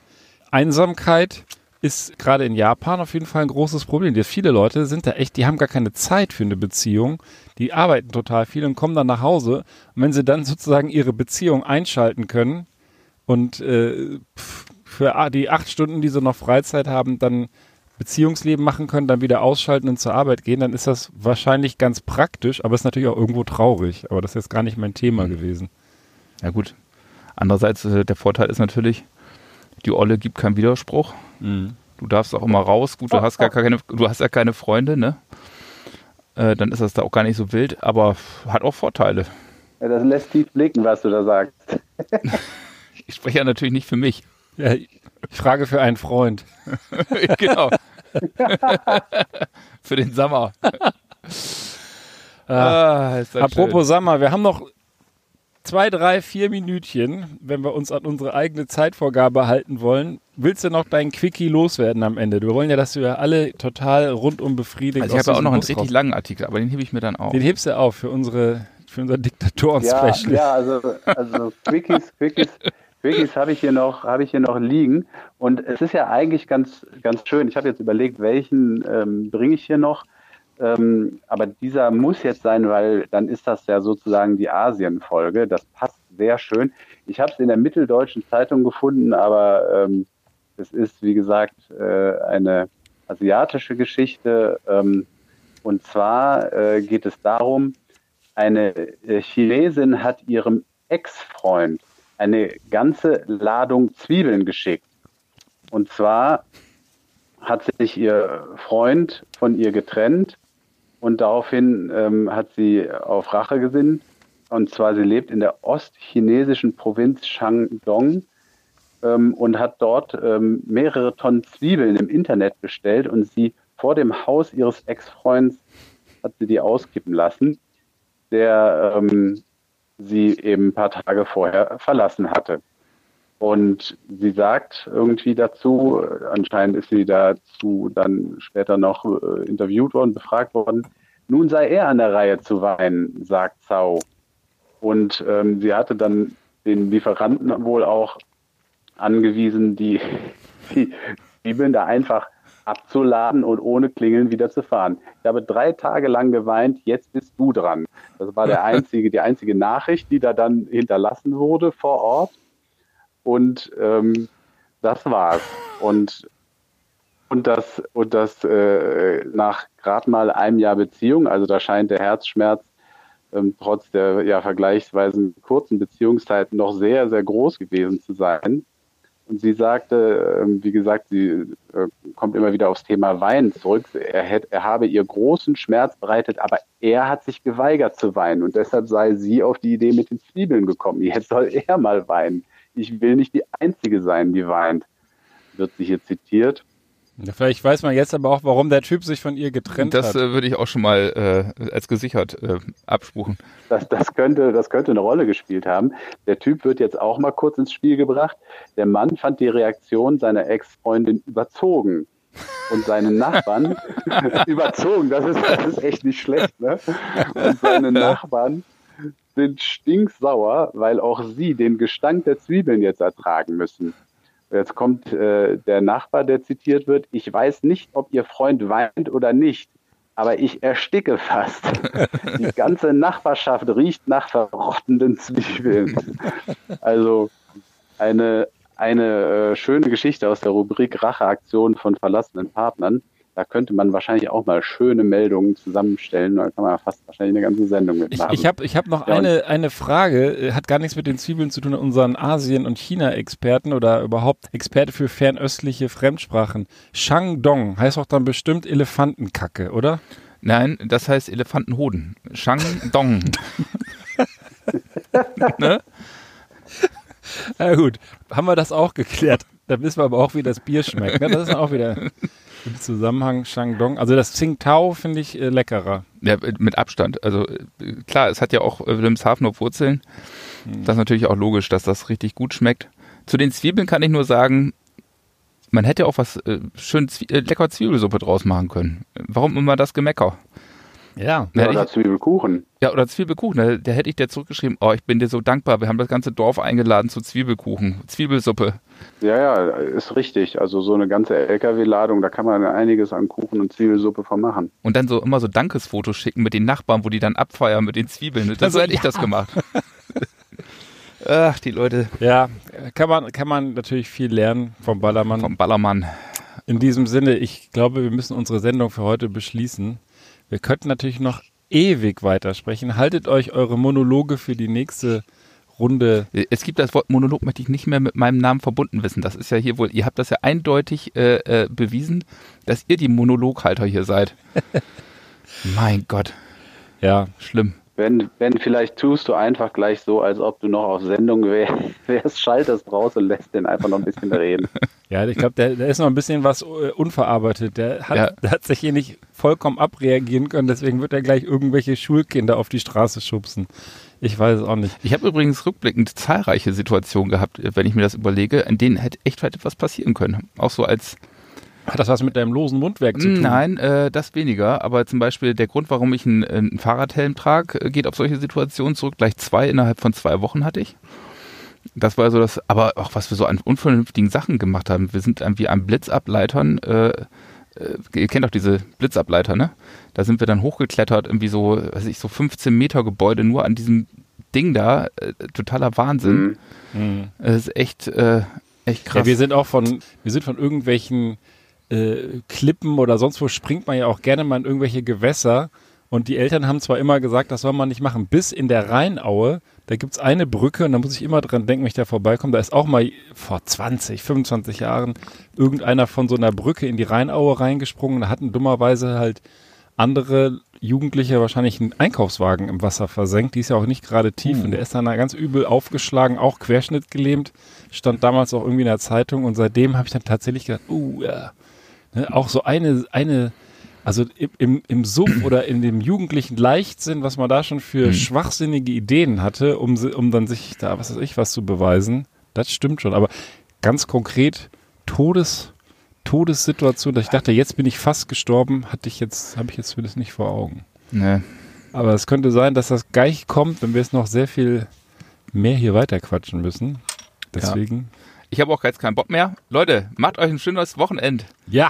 Einsamkeit ist gerade in Japan auf jeden Fall ein großes Problem. Die, viele Leute sind da echt, die haben gar keine Zeit für eine Beziehung. Die arbeiten total viel und kommen dann nach Hause. Und wenn sie dann sozusagen ihre Beziehung einschalten können und äh, für die acht Stunden, die sie noch Freizeit haben, dann Beziehungsleben machen können, dann wieder ausschalten und zur Arbeit gehen, dann ist das wahrscheinlich ganz praktisch, aber ist natürlich auch irgendwo traurig. Aber das ist jetzt gar nicht mein Thema gewesen. Ja gut. Andererseits, äh, der Vorteil ist natürlich, die Olle gibt keinen Widerspruch. Du darfst auch immer raus. Gut, du hast gar keine, du hast ja keine Freunde, ne? Äh, dann ist das da auch gar nicht so wild, aber hat auch Vorteile. Ja, das lässt tief blicken, was du da sagst. Ich spreche ja natürlich nicht für mich. Ja, ich frage für einen Freund. genau. für den Sommer. ah, ist das Apropos Sommer, wir haben noch zwei, drei, vier Minütchen, wenn wir uns an unsere eigene Zeitvorgabe halten wollen. Willst du noch deinen Quickie loswerden am Ende? Wir wollen ja, dass wir alle total rundum befriedigt Also ich habe ja auch noch einen Bus richtig raus- langen Artikel, aber den hebe ich mir dann auf. Den hebst du auf für unsere für unser Ja, Diktatoren-Special. ja, also, also Quickies, Quickies, Quickies habe ich hier noch, habe ich hier noch liegen. Und es ist ja eigentlich ganz, ganz schön. Ich habe jetzt überlegt, welchen ähm, bringe ich hier noch. Ähm, aber dieser muss jetzt sein, weil dann ist das ja sozusagen die Asien-Folge. Das passt sehr schön. Ich habe es in der Mitteldeutschen Zeitung gefunden, aber ähm, es ist, wie gesagt, äh, eine asiatische Geschichte. Ähm, und zwar äh, geht es darum, eine äh, Chinesin hat ihrem Ex-Freund eine ganze Ladung Zwiebeln geschickt. Und zwar hat sich ihr Freund von ihr getrennt und daraufhin ähm, hat sie auf Rache gesinnt. Und zwar, sie lebt in der ostchinesischen Provinz Shandong ähm, und hat dort ähm, mehrere Tonnen Zwiebeln im Internet bestellt und sie vor dem Haus ihres Ex-Freunds hat sie die auskippen lassen, der ähm, sie eben ein paar Tage vorher verlassen hatte. Und sie sagt irgendwie dazu, anscheinend ist sie dazu dann später noch äh, interviewt worden, befragt worden, nun sei er an der Reihe zu weinen, sagt Zhao. Und ähm, sie hatte dann den Lieferanten wohl auch angewiesen, die, die Zwiebeln da einfach abzuladen und ohne Klingeln wieder zu fahren. Ich habe drei Tage lang geweint, jetzt bist du dran. Das war der einzige, die einzige Nachricht, die da dann hinterlassen wurde vor Ort. Und ähm, das war's. Und und das und das äh, nach gerade mal einem Jahr Beziehung, also da scheint der Herzschmerz ähm, trotz der ja vergleichsweise kurzen Beziehungszeit noch sehr sehr groß gewesen zu sein. Und sie sagte, ähm, wie gesagt, sie äh, kommt immer wieder aufs Thema Weinen zurück. Er, hätte, er habe ihr großen Schmerz bereitet, aber er hat sich geweigert zu weinen. Und deshalb sei sie auf die Idee mit den Zwiebeln gekommen. Jetzt soll er mal weinen. Ich will nicht die Einzige sein, die weint, wird sie hier zitiert. Vielleicht weiß man jetzt aber auch, warum der Typ sich von ihr getrennt Das hat. äh, würde ich auch schon mal äh, als gesichert äh, abspuchen. Das, das, könnte, das könnte eine Rolle gespielt haben. Der Typ wird jetzt auch mal kurz ins Spiel gebracht. Der Mann fand die Reaktion seiner Ex-Freundin überzogen. Und seine Nachbarn überzogen, das ist, das ist echt nicht schlecht, ne? Und seine Nachbarn sind stinksauer, weil auch sie den Gestank der Zwiebeln jetzt ertragen müssen. Jetzt kommt äh, der Nachbar, der zitiert wird. Ich weiß nicht, ob Ihr Freund weint oder nicht, aber ich ersticke fast. Die ganze Nachbarschaft riecht nach verrottenden Zwiebeln. Also eine, eine äh, schöne Geschichte aus der Rubrik Racheaktion von verlassenen Partnern. Da könnte man wahrscheinlich auch mal schöne Meldungen zusammenstellen. Da kann man fast wahrscheinlich eine ganze Sendung Ich, mitmachen. ich habe ich hab noch Ja, eine, eine Frage, äh, hat gar nichts mit den Zwiebeln zu tun, unseren Asien- und China-Experten oder überhaupt Experte für fernöstliche Fremdsprachen. Shangdong heißt doch dann bestimmt Elefantenkacke, oder? Nein, das heißt Elefantenhoden. Shangdong. ne? Ja gut, haben wir das auch geklärt. Da wissen wir aber auch, wie das Bier schmeckt. Ne? Das ist auch wieder im Zusammenhang Shangdong. Also das Tsingtao finde ich äh, leckerer. Ja, mit Abstand. Also äh, klar, es hat ja auch äh, Wilhelmshaven auf Wurzeln. Das ist natürlich auch logisch, dass das richtig gut schmeckt. Zu den Zwiebeln kann ich nur sagen, man hätte auch was äh, schön Zwie äh, lecker Zwiebelsuppe draus machen können. Warum immer das Gemecker? Ja. Oder ich, Zwiebelkuchen. ja, oder Zwiebelkuchen. Da, da hätte ich dir zurückgeschrieben, oh, ich bin dir so dankbar. Wir haben das ganze Dorf eingeladen zu Zwiebelkuchen, Zwiebelsuppe. Ja, ja, ist richtig. Also so eine ganze LKW-Ladung, da kann man einiges an Kuchen und Zwiebelsuppe von machen. Und dann so immer so Dankesfotos schicken mit den Nachbarn, wo die dann abfeiern mit den Zwiebeln. Das, Also, so hätte ich das gemacht. Ach, die Leute Ja, kann man, kann man natürlich viel lernen vom Ballermann. vom Ballermann. In diesem Sinne, ich glaube, wir müssen unsere Sendung für heute beschließen. Wir könnten natürlich noch ewig weitersprechen. Haltet euch eure Monologe für die nächste Runde. Es gibt das Wort Monolog, möchte ich nicht mehr mit meinem Namen verbunden wissen. Das ist ja hier wohl, ihr habt das ja eindeutig äh, äh, bewiesen, dass ihr die Monologhalter hier seid. mein Gott, Ja, schlimm. Wenn, wenn, vielleicht tust du einfach gleich so, als ob du noch auf Sendung wär, wärst, schaltest raus und lässt den einfach noch ein bisschen reden. ja, ich glaube, da, da ist noch ein bisschen was äh, unverarbeitet. Der hat, Ja. der hat sich hier nicht vollkommen abreagieren können, deswegen wird er gleich irgendwelche Schulkinder auf die Straße schubsen. Ich weiß es auch nicht. Ich habe übrigens rückblickend zahlreiche Situationen gehabt, wenn ich mir das überlege, in denen hätte echt hätte was passieren können. Auch so als Hat das was mit deinem losen Mundwerk zu tun? Nein, äh, das weniger. Aber zum Beispiel der Grund, warum ich einen, einen Fahrradhelm trage, äh, geht auf solche Situationen zurück. Gleich zwei innerhalb von zwei Wochen hatte ich. Das war so das, aber auch was wir so an unvernünftigen Sachen gemacht haben. Wir sind irgendwie an Blitzableitern, äh, äh, ihr kennt doch diese Blitzableiter, ne? Da sind wir dann hochgeklettert, irgendwie so, weiß ich, so 15 Meter Gebäude nur an diesem Ding da. Äh, totaler Wahnsinn. Mhm. Mhm. Es ist echt, äh, echt krass. Ja, wir sind auch von, wir sind von irgendwelchen äh, Klippen oder sonst wo springt man ja auch gerne mal in irgendwelche Gewässer. Und die Eltern haben zwar immer gesagt, das soll man nicht machen. Bis in der Rheinaue, da gibt's eine Brücke und da muss ich immer dran denken, wenn ich da vorbeikomme. Da ist auch mal vor 20, 25 Jahren irgendeiner von so einer Brücke in die Rheinaue reingesprungen. Da hatten dummerweise halt andere Jugendliche wahrscheinlich einen Einkaufswagen im Wasser versenkt. Die ist ja auch nicht gerade tief und der ist dann da ganz übel aufgeschlagen, auch querschnittgelähmt. Stand damals auch irgendwie in der Zeitung und seitdem habe ich dann tatsächlich gedacht, uh, ja. Ne, auch so eine, eine, also im, im, Suff oder in dem jugendlichen Leichtsinn, was man da schon für Mhm. schwachsinnige Ideen hatte, um, sie- um dann sich da, was weiß ich, was zu beweisen, das stimmt schon. Aber ganz konkret, Todes, Todessituation, dass ich dachte, jetzt bin ich fast gestorben, hatte ich jetzt, habe ich jetzt zumindest nicht vor Augen. ne. Aber es könnte sein, dass das gleich kommt, wenn wir jetzt noch sehr viel mehr hier weiterquatschen müssen. Deswegen. Ich habe auch jetzt keinen Bock mehr. Leute, macht euch ein schönes Wochenende. Ja,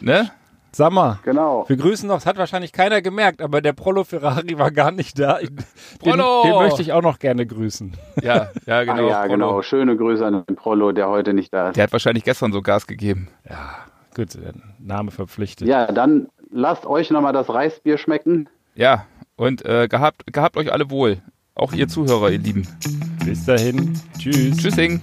Ne? sag mal. Genau. Wir grüßen noch, das hat wahrscheinlich keiner gemerkt, aber der Prollo Ferrari war gar nicht da. Den, Prollo! den möchte ich auch noch gerne grüßen. Ja, ja, genau. ah, ja, Prollo. genau. Schöne Grüße an den Prollo, der heute nicht da ist. Der hat wahrscheinlich gestern so Gas gegeben. Ja, gut, Name verpflichtet. Ja, dann lasst euch nochmal das Reisbier schmecken. Ja, und äh, gehabt, gehabt euch alle wohl auch ihr Zuhörer, ihr Lieben. Bis dahin. Tschüss. Tschüssing.